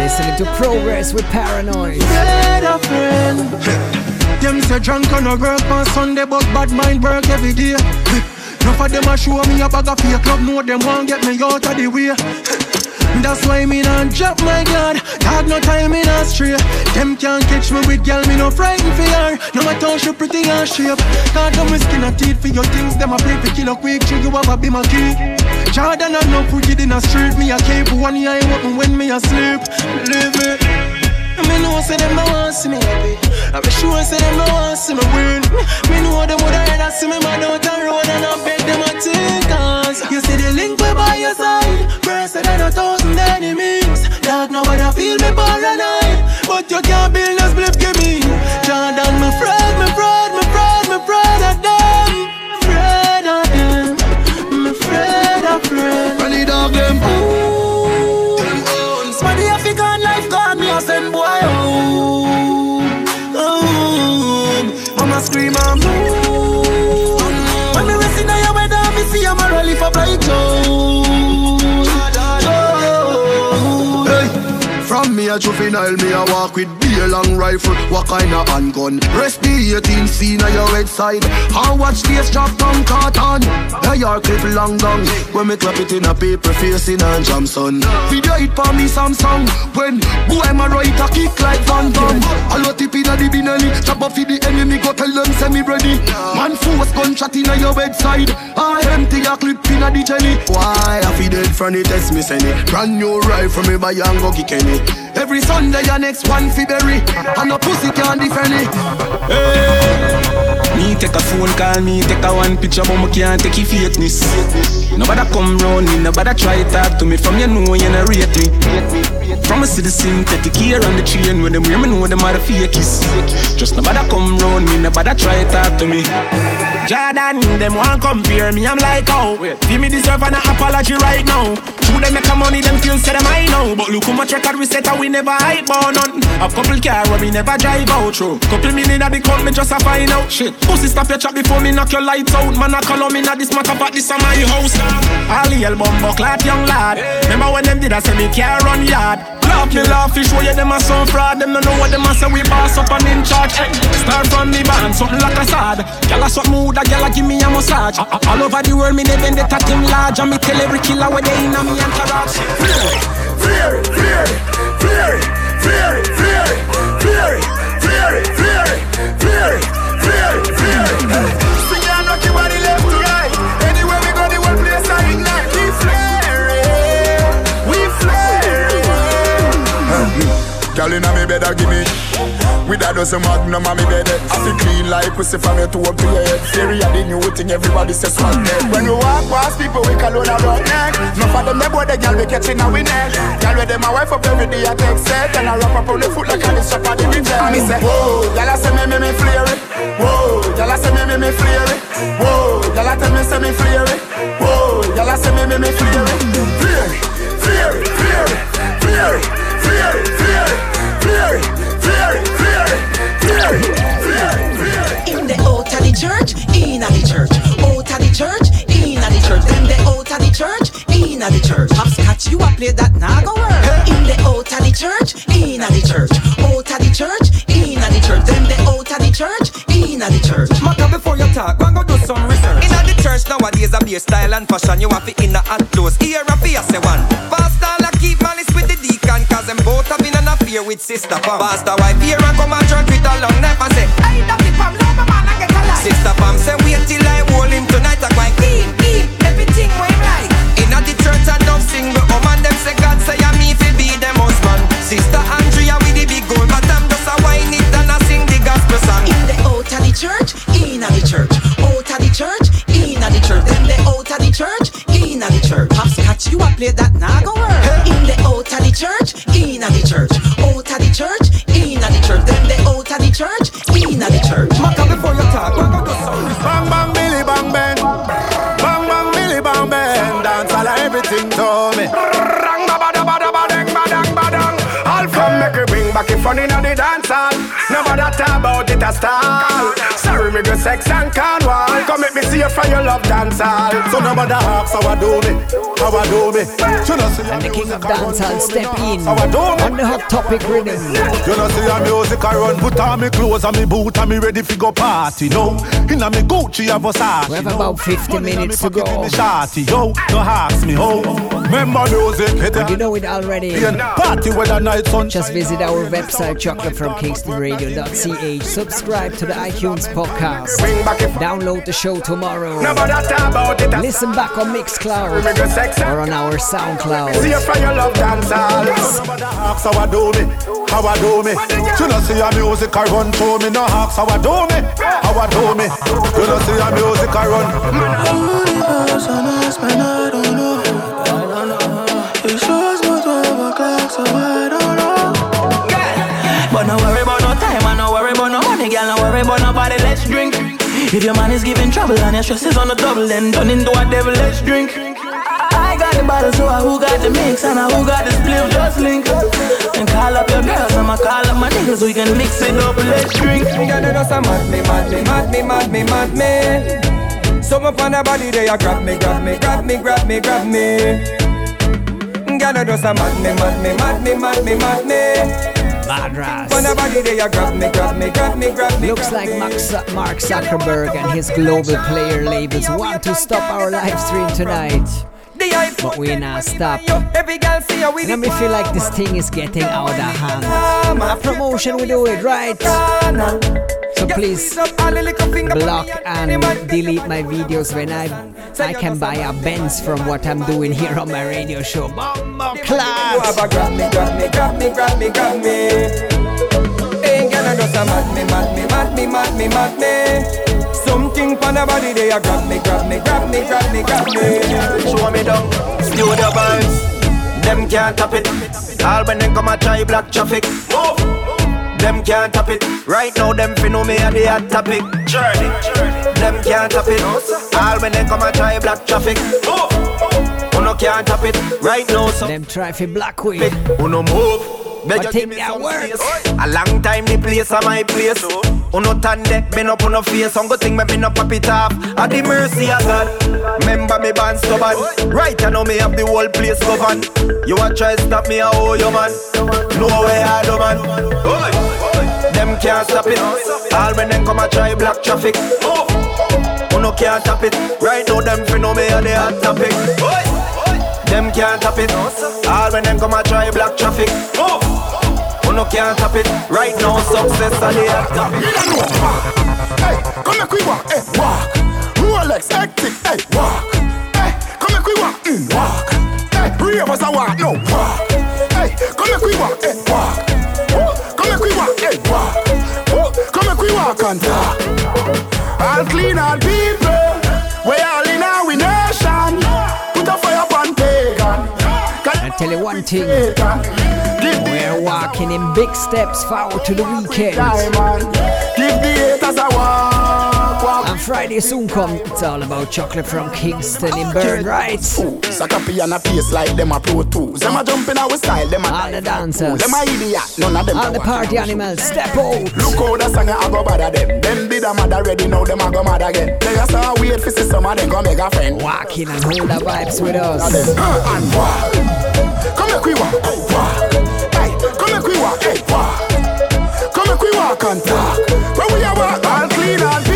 Listening to Progress with Paranoid. Friend a friend Them say drunk on a work on Sunday But bad mind work every day Enough of them a show me a bag of fake love Know them want get me out of the way. That's why me not drop my guard. Dog no time in a straight Them can't catch me with girl, me no frightened for her No matter how she pretty and shape. God them with skin and teeth for your things. Them a play for kill a quick, so you have a be my key. Jordan and no wicked in a street. Me a keep one eye open when me asleep Believe me me know say them no want see me happy. I'm sure say them no want see me win. Me know them woulda rather see me mad out the road and I beg them a think cause you see the link way by your side. Worse than a thousand enemies. Dog nobody feel me paranoid, but you can't build a split give me. Jordan, a juvenile, me a walk with beer long rifle. What kind of handgun? Rest the 18 C na your head side. How watch this drop down carton? Hey, your clip long down. When me clap it in a paper facing and Johnson. Video it for me Samsung. When boy a right a kick like Van Damme. A lot tip inna the binelli. Chop off for the enemy, go tell them semi ready. Man force gunshot inna your bedside. I empty a clip inna the jelly. Why I feel dead from the text me send it. Brand new rifle me buy and go kick any. Every Sunday your next one February. And a pussy can't defend it. Me take a phone call, me take a one picture, but me can't take your fakeness. Nobody come round me, nobody try talk to me. From you know you not rate me. From a see the synthetic here on the train when them hear me know them are the fakies. Just nobody come round me, nobody try talk to me. Jordan, them want compare me, I'm like, oh Feel me deserve an apology right now True, them make a money, them feel say them I know But look how much record we set and we never hype on none A couple car where we never drive out through Couple million at the count, me just a find out Shit, pussy stop your chat before me knock your lights out Man, I call on me, now this matter, but this a my house All the album bucklat, young lad Remember when them did I say me car run yard Laugh me laugh, fish where you them a some fraud Them no know what them a say we boss up and in charge hey, Start from the band, something like a sad Gyal a suck mood, a gyal a give me a massage A- a- All over the world me they vendetta team large And me tell every killer where they in a me entourage fear it, fear it, fear it, fear it, fear it, and your body left to right. Anywhere we go, the whole place I ignite. We. Girl inna me bed, give me. With a dozen magnum on me bed. I feel clean like pussy from your toe up to your head. Theory of the new thing everybody says swag When we walk past people we call on a rock neck No for them they boy the girl we catching a we neck Girl with them a wife up every day I take set. And I wrap up on the foot like a this shop at the reject And me say whoa, I say me me me flare Whoa, I say me me me flare Whoa, I tell me say me flare Whoa, I say me me me Flare it, flare it, flare it, flare it, flare it, flare it, flare it, In the out the church, in the church. Out the church, in the church. Them the out the church, in the church. Hopscotch, you a play that now go work. In the out the church, in the church. Out the church, in the church. Them the out the church, in the church. Matter before you talk, go go do some research. In the church nowadays, a be style and fashion. You have to in the hot clothes. Here a fear say one. Pastor, la keep malice with the cause them both have been an affair with sister Pam. Pastor wife here and come and church with a long neck and say, Hey, that the Pam, love my man and get a life. Sister Pam say, wait till I hold him tonight. I go and keep, eat, everything we like. In the church, I don't sing, but oh man, them say God say I'm me fi be them husband. Sister Andrea with the big gold, but I'm just a whine it and I sing the gospel song. In the out of the church, in the church. Out of the church, in the church. Them the out of the church, in church. Hopscotch, you a play that now go work. In the out of the church, in the church. Out of the church, in the church. Them the out of the church, in the church. Matter before you talk, go go do some. Bang bang Billy bang bang Bang bang Billy bang bang Dance all of everything to me Rang ba ba da ba da ba dang ba dang ba dang All from make we bring back it fun inna the dance hall Nobody talk about it a style Sorry me go sex and carnival Come make me see you for your love dance hall So nobody asks how I do me How I do me You know see And the king of dancehall step in on the hot topic rhythm. You know see a music I run Put on me clothes and me boot and me ready fi go party No, inna me Gucci and Versace We have about 50 minutes to go. me shawty, yo, no ask me how. Remember music, hit But you know it already. Party with a night sun. Just visit our website, chocolatefromkingstonradio.ch. Subscribe to the iTunes podcast. Download the show tomorrow. Listen back on Mixcloud or on our SoundCloud. See you for your love dance hall. Nobody ask how I do me, how I do me. You know see a music I run to me, no ask how I do me, how I do me. You know see a music I run. But no worry about no time, and no worry about no money, girl. No worry about nobody. If your man is giving trouble and your stress is on the double, then turn into a devil. Let's drink. I got the bottle, so I who got the mix and I who got the split. Just link. And call up your girls, I'ma call up my niggas. We can mix it up. Let's drink. Girl, you just a mad me, mad me, mad me, mad me, mad me. Some up on the body there, you grab me, grab me, grab me, grab me, grab me. Girl, you just a mad me, mad me, mad me, mad me, mad me. Looks like uh, Mark Zuckerberg and his global player labels want to stop our live stream tonight. But we not stop. Every girl see you with And I me feel like this thing is getting out of hand. A promotion we do it right. So please block and delete my videos when I I can buy a Benz from what I'm doing here on my radio show. Bombo class. Grab me, grab me, grab me, grab me, grab me. Hey, girl, you just mad me, mad me, mad me, mad me, mad me. Something on the body there, you grab me, grab me, grab me, grab me, grab me. Show me down, studio vibes. Them can't tap it. All when them come a try black traffic. Them can't tap it. Right now, them fi know me at the hot topic. Journey. Them can't tap it. All when them come a try black traffic. Who no can't tap it. Right now, so Them try for black way. who no move. Beg But you take give me some space. A long time the place a my place. Who no tan deck, bend up on no face. Some good thing me me no pop it off. At the mercy of God. Remember me band stubborn. Right I know me have the whole place govern. You a try stop me, I owe you man. No way I do man. Them can't stop it. All when them come a try black traffic. Who no can't stop it. Right now them fi know me a the hot topic. Them can't tap it. All when them come a try black traffic. Oh, who no can't tap it. Right now success are the hot topic. Hey, come make we walk, hey, walk. Rolex, hectic, hey, walk. Hey, come make we walk, mm, walk. Hey, us a walk, no walk. Hey, come make we walk, hey, walk. Come make we walk, hey, walk. Come make we walk and talk. All clean all people, one thing. We're walking in big steps forward to the weekend. Give the haters a walk, walk. And Friday soon come. It's all about chocolate from Kingston in Bern, right? Suck a piano pace like them a pro tools. Them a jumping our style, them a All the dancers. Them a idiot, none of them All a the party animals, step out. Look how the song a go bother them. Them did a mad already, now them a go mad again. They just a wait for see some of them go make a friend. Walking and hold the vibes with us. And walk. Come make we walk, walk. Hey, come make we walk, hey, walk. Come make we walk and talk. When we a walk, all clean and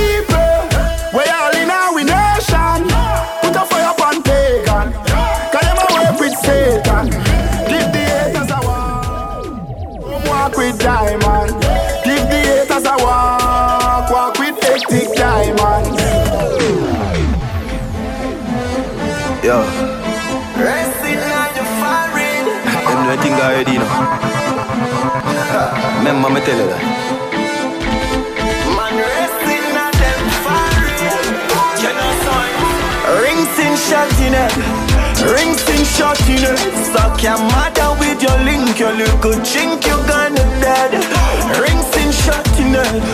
Remember me tell you that. Man, resting on them forehead. You know, son. Rings in shot in it. Rings in shot in it. Suck your mother with your link. Your little chink, you gonna dead. Rings in shot in it.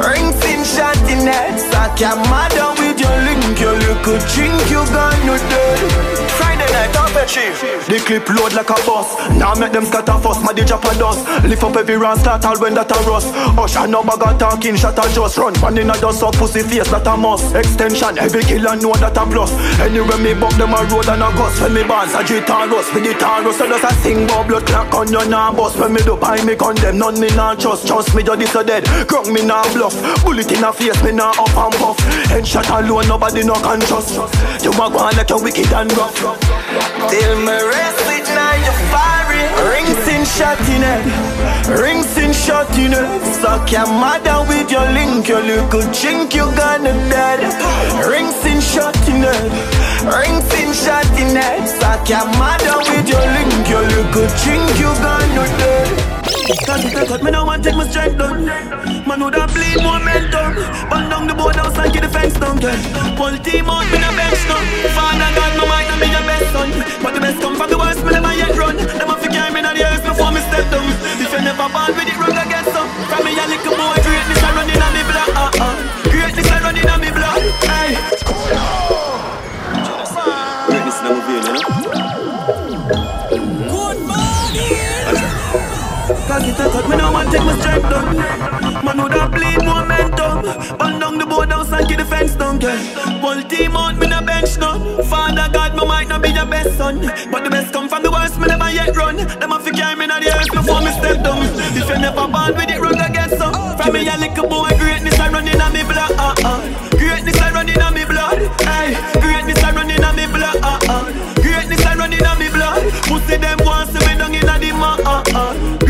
Rings in shot in it. Suck your mother with your link. Your little chink, you gonna dead. Chief. The clip load like a bus. Now make them scatter fuss. My DJ a dust. Lift up every round, start all when that a rust. Hush, I no bag a talking, shut a just run. One in a dust up, pussy face that a must. Extension, every killer know that a plus. Anyway, me buck them a road and a gust. When me bands a G Taurus, with the Taurus, so just a sing about blood clock on your nah bust. When me do buy me condemn, none me nah trust. Trust me, just this a dead. Grung me nah bluff. Bullet in a face, me nah up and puff. Headshot alone, nobody no can trust. You a go on like a wicked and rough. Till me rest it now you firing. Rings in shot in it. Rings in shot in it. Suck your mother with your link. Your little chink, you gonna dead. Rings in shot in it. Rings in shot in it. Suck your mother with your link. Your little chink, you gonna dead. Cause if I cut me now and take my strength down Man would have bleed momentum Burn down the board and get the fence down yeah. Pull team out, me no bench now Father God, my might not be your best son But the best come from the worst, me never yet run Them to carry me in the earth before me step down If you never born with it, I get some From me a little boy, greatness I running on me blood uh, uh. Greatness I running on me blood Hey Cause it a cut. Me now and take my strength down. Man would have bleed momentum? Burn down the board house and get the fence down yeah. Pull team out, me no bench no. Father God, me might not be your best son. But the best come from the worst, me never yet run. Them have to carry me in the earth before me step down. If you never born with it run I guess so From me a little boy, greatness I running on me blood. Uh, uh. Greatness I running on me blood. Hey, greatness I running on me blood. Uh, uh. Greatness I running on me blood. Pussy them want see me down in the mud uh, uh.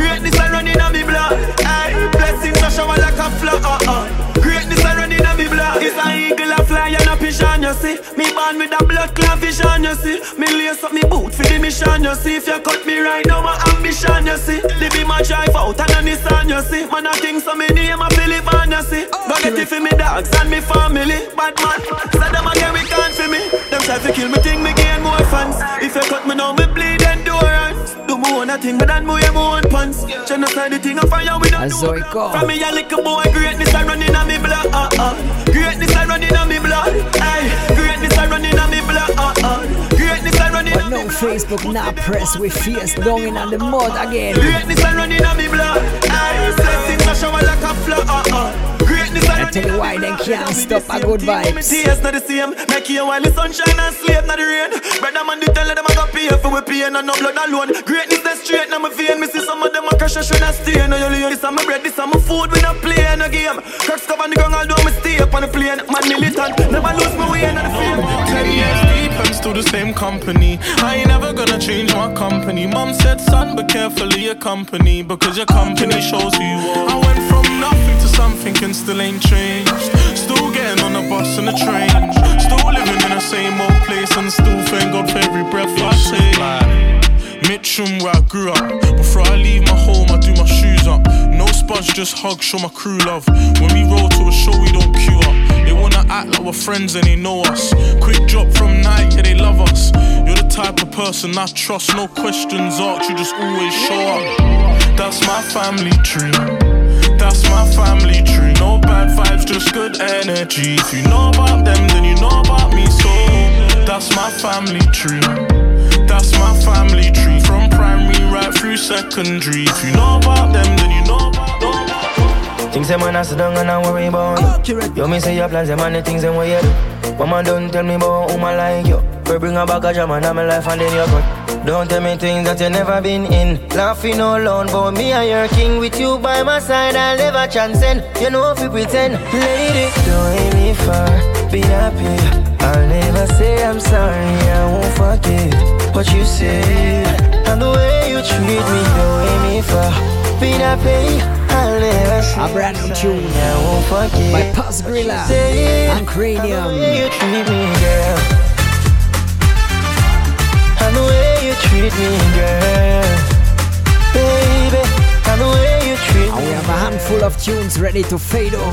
A pigeon you see. Me born with a blood clot vision you see. Me lace up me boot for the mission you see. If you cut me right now my ambition you see. Live my drive out and a Nissan you see. Man a king so me name a Philip and you see. Oh. Go get it for me dogs and me family. Bad man, so them again we can't for me. Them try to kill me think me gain more fans. If you cut me now me bleed Do me own thing but then me my own pants Genocide the thing of fire we don't do From me a little boy greatness I running on me blood uh, uh. Greatness I running on me blood greatness I running on me blood uh, uh. Greatness I running But no Facebook, not press, we fierce down in on the mud again. Greatness I running on me blood Hey, blessings a shower like a flood uh, uh. Greatness I I tell you why they can't stop a good vibes. Tears not the same. Make you while the sunshine and sleep not the rain. Brother man, they tell them I got pay for we pain and no blood alone. Greatness that straight now my vein. Me see some of them a crash and should not stay. No you leave this on my bread, this on my food. We not play no game. Cracks cover the ground, although me stay up on the plane. Man militant, never lose my way in the field. Ten years deep, I'm still the same company. I ain't never gonna change my company. Mom said, son, be careful of your company because your company shows who you are. I went something and still ain't changed. Still getting on the bus and the train. Still living in the same old place and still thank God for every breath I take. Mitcham where I grew up. Before I leave my home, I do my shoes up. No spuds, just hug, show my crew love. When we roll to a show, we don't queue up. They wanna act like we're friends and they know us. Quick drop from night, yeah, they love us. You're the type of person I trust, no questions asked, you just always show up. That's my family tree. That's my family tree. No bad vibes, just good energy. If you know about them, then you know about me. So that's my family tree. That's my family tree. From primary right through secondary. If you know about them, then you know about them. Things them man I sit down and I worry about you. You me say your plans, them and the things them what you do. Mama don't tell me about who I like you. We bring a bag of jam and my life and then you cut. Don't tell me things that you never been in. Laughing no alone, but me and your king with you by my side, I'll never transcend. You know if you pretend, lady, don't hate me far, be happy. I'll never say I'm sorry, I won't forget what you said. And the way you treat me, don't hate me far, be happy. A brand new tune by Paz Grilla and Cranium. you treat me, girl. And the way you treat me, girl. Baby, and the way you treat And we have a handful of tunes ready to fade out.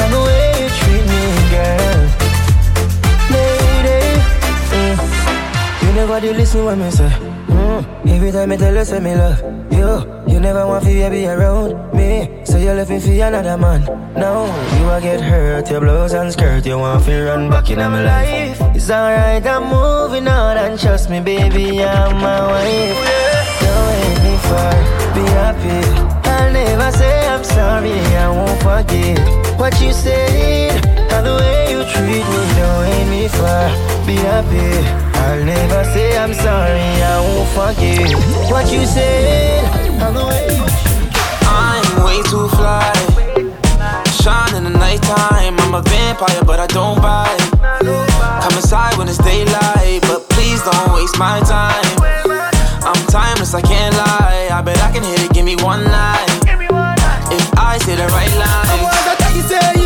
And the way you treat me, girl. Lady, mm. You never do listen when me say. Mm. Every time I tell you, say me love you. You never want to be around me. So you left me for another man. Now you a get hurt, your blouse and skirt. You want to run back in my life. It's alright, I'm moving on and trust me, baby, I'm my wife. Don't hate me for be happy. I'll never say I'm sorry, I won't forget what you said. And the way you treat me, don't hate me for be happy. I'll never say I'm sorry, I won't forget what you said. And the way you I'm way too fly. Shine in the nighttime. I'm a vampire, but I don't bite. Come inside when it's daylight, but please don't waste my time. I'm timeless, I can't lie. I bet I can hit it, give me one night. If I say the right line.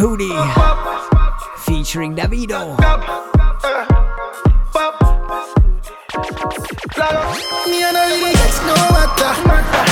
Hoodie. Featuring Davido. Me and get no matter.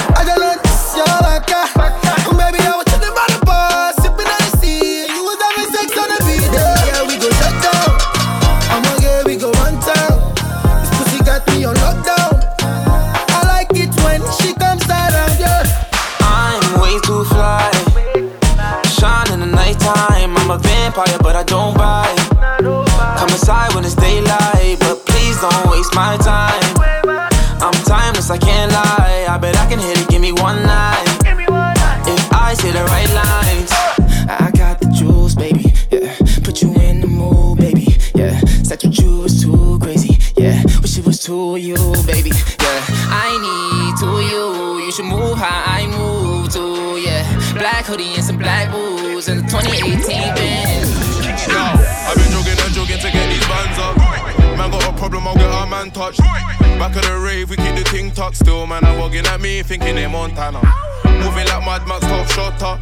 Man touched. Back of the rave, we keep the ting tucked still. Man, I'm walking at me, thinking they Montana. Moving like Mad Max, top shot up.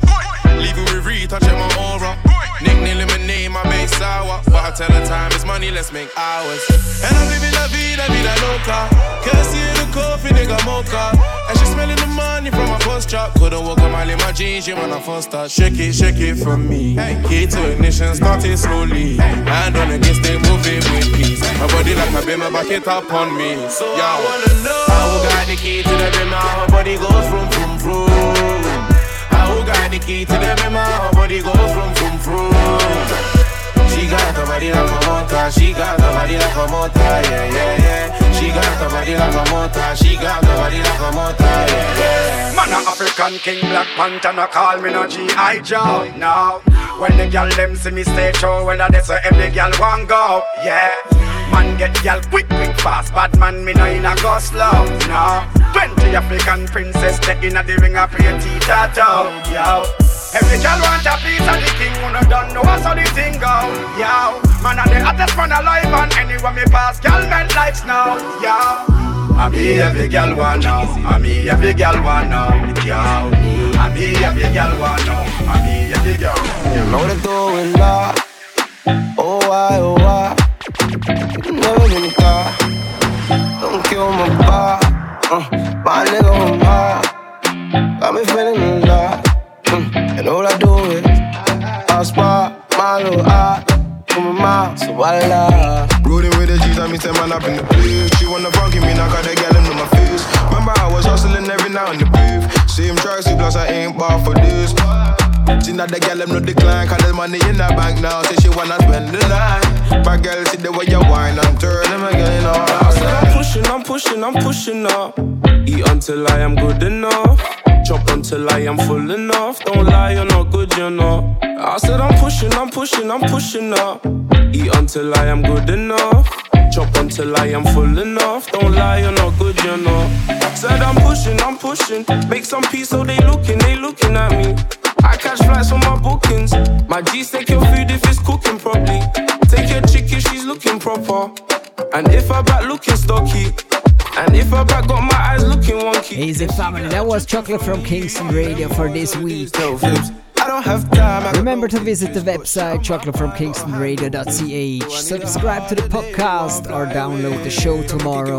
Leaving with Rita, check my aura. Nick Neil my name, I make sour. But I tell her time is money, let's make hours. And I'm living la vida, vida loca. Kirsty in the coffee, nigga mocha. And she smelling the money from my first drop. Couldn't walk a mile in my jeans, yeah, when I first start. Shake it, shake it from me. Key to ignition, start it slowly. Hand on against it, move it with peace. My body like my beam, back it up on me. So I wanna know how got the key to the now her body goes from from from. Got the key to the her body goes from from from. She got the body like a motor, she got the body like a motor, yeah, yeah, yeah. She got the body like a motor. She got the body like a motor. Yeah, yeah. Man a African king, Black Panther, no call me no G.I. Joe, no When the girl them see me stay show, well I say every girl want go, yeah Man get girl quick, quick, fast, bad man me no in a go slow, no Twenty African princess, they in a the ring of pretty tattoo, yo Every girl want a piece of the king, who no done know how the thing go, yo Man a the hottest man alive and anywhere me pass, girl men lights now, yo I me every girl want know. I me every girl want know. Yo. I me every girl want know. I me every girl. You know the going la. Oh why, oh why? Never in the car. Don't kill my bar. Uh, my nigga my. Got me feeling a. Mm, and all I do is I spot my little eye. My mouth, so I. Rolling with the G's, I mean, man up in the place. She wanna fuck me, knock out that gal into my face. Remember, I was hustling every now in the booth. Same tracks, plus I ain't bar for this. See now the gal, them no decline, cause there's money in the bank now. Say she wanna spend the night. My girl, see the way you whine turn, them again, you know. I'm pushing, I'm pushing, I'm pushing up. Eat until I am good enough. Chop until I am full enough. Don't lie, you're not good, you know. I said I'm pushing, I'm pushing, I'm pushing up. Eat until I am good enough. Chop until I am full enough. Don't lie, you're not good, you know. Said I'm pushing, I'm pushing. Make some peace so they looking, they looking at me. I catch flights for my bookings. My G's take your food if it's cooking properly. Take your chick if she's looking proper. And if I back looking stocky. And if I back got my eyes looking wonky. Easy family, that was Chocolate from Kingston Radio for this week. I don't have time. Remember to visit the website chocolatefromkingstonradio.ch. Subscribe to the podcast or download the show tomorrow.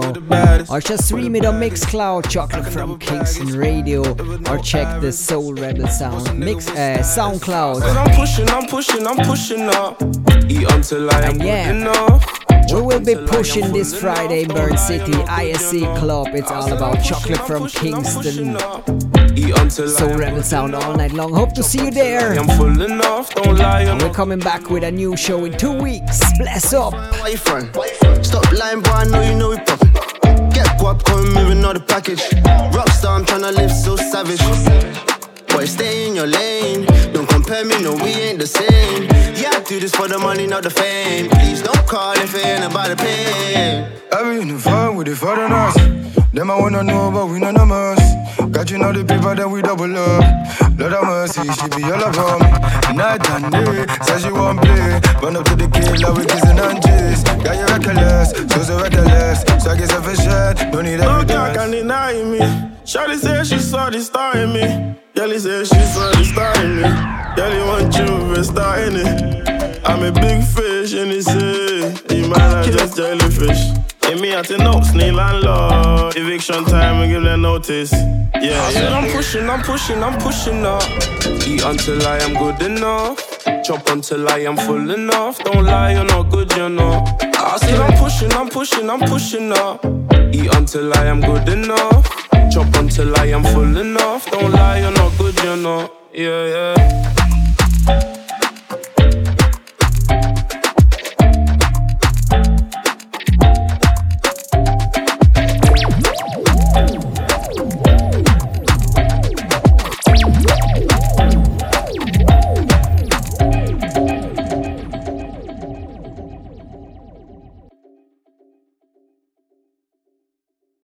Or just stream it on Mixcloud, Chocolate from Kingston Radio. Or check the Soul Rebel Sound Mix uh, SoundCloud. I'm pushing, I'm pushing, I'm pushing up. Eat until I am And yeah. enough. We will be pushing this Friday in Bern City ISC Club. It's all about chocolate from Kingston. Soul Rebel Sound all night long. Hope to see you there. I'm full enough, don't lie. And we're coming back with a new show in two weeks. Bless up. Why you front? Stop lying, boy, I know you know we poppin'. Get guap, come moving all the package. Rockstar, I'm tryna live so savage. Boy, stay in your lane. Don't compare me, no, we ain't the same. Yeah, I do this for the money, not the fame. Please don't call if it ain't about the pain. I be in the fun with the foreign us. Them I wanna know, but we none of us. Got you know the people that we double up. Lord of mercy, she be all about me. Night and day, says she won't play. Run up to the killer with kissing and kiss. Got you reckless, so so reckless. So I guess shit, don't need No evidence. girl can deny me. Shawty say she saw the star in me. Girlie say she saw the star in me. Girlie want you to star in it. I'm a big fish in the sea. You man are just jellyfish. In me at the notes, need landlord. Eviction time, we give them notice. Yeah, I said I'm pushing, I'm pushing, I'm pushing up. Eat until I am good enough. Chop until I am full enough. Don't lie, you're not good, you know. I said I'm pushing, I'm pushing, I'm pushing up. Eat until I am good enough. Chop until I am full enough. Don't lie, you're not good, you know. Yeah, yeah.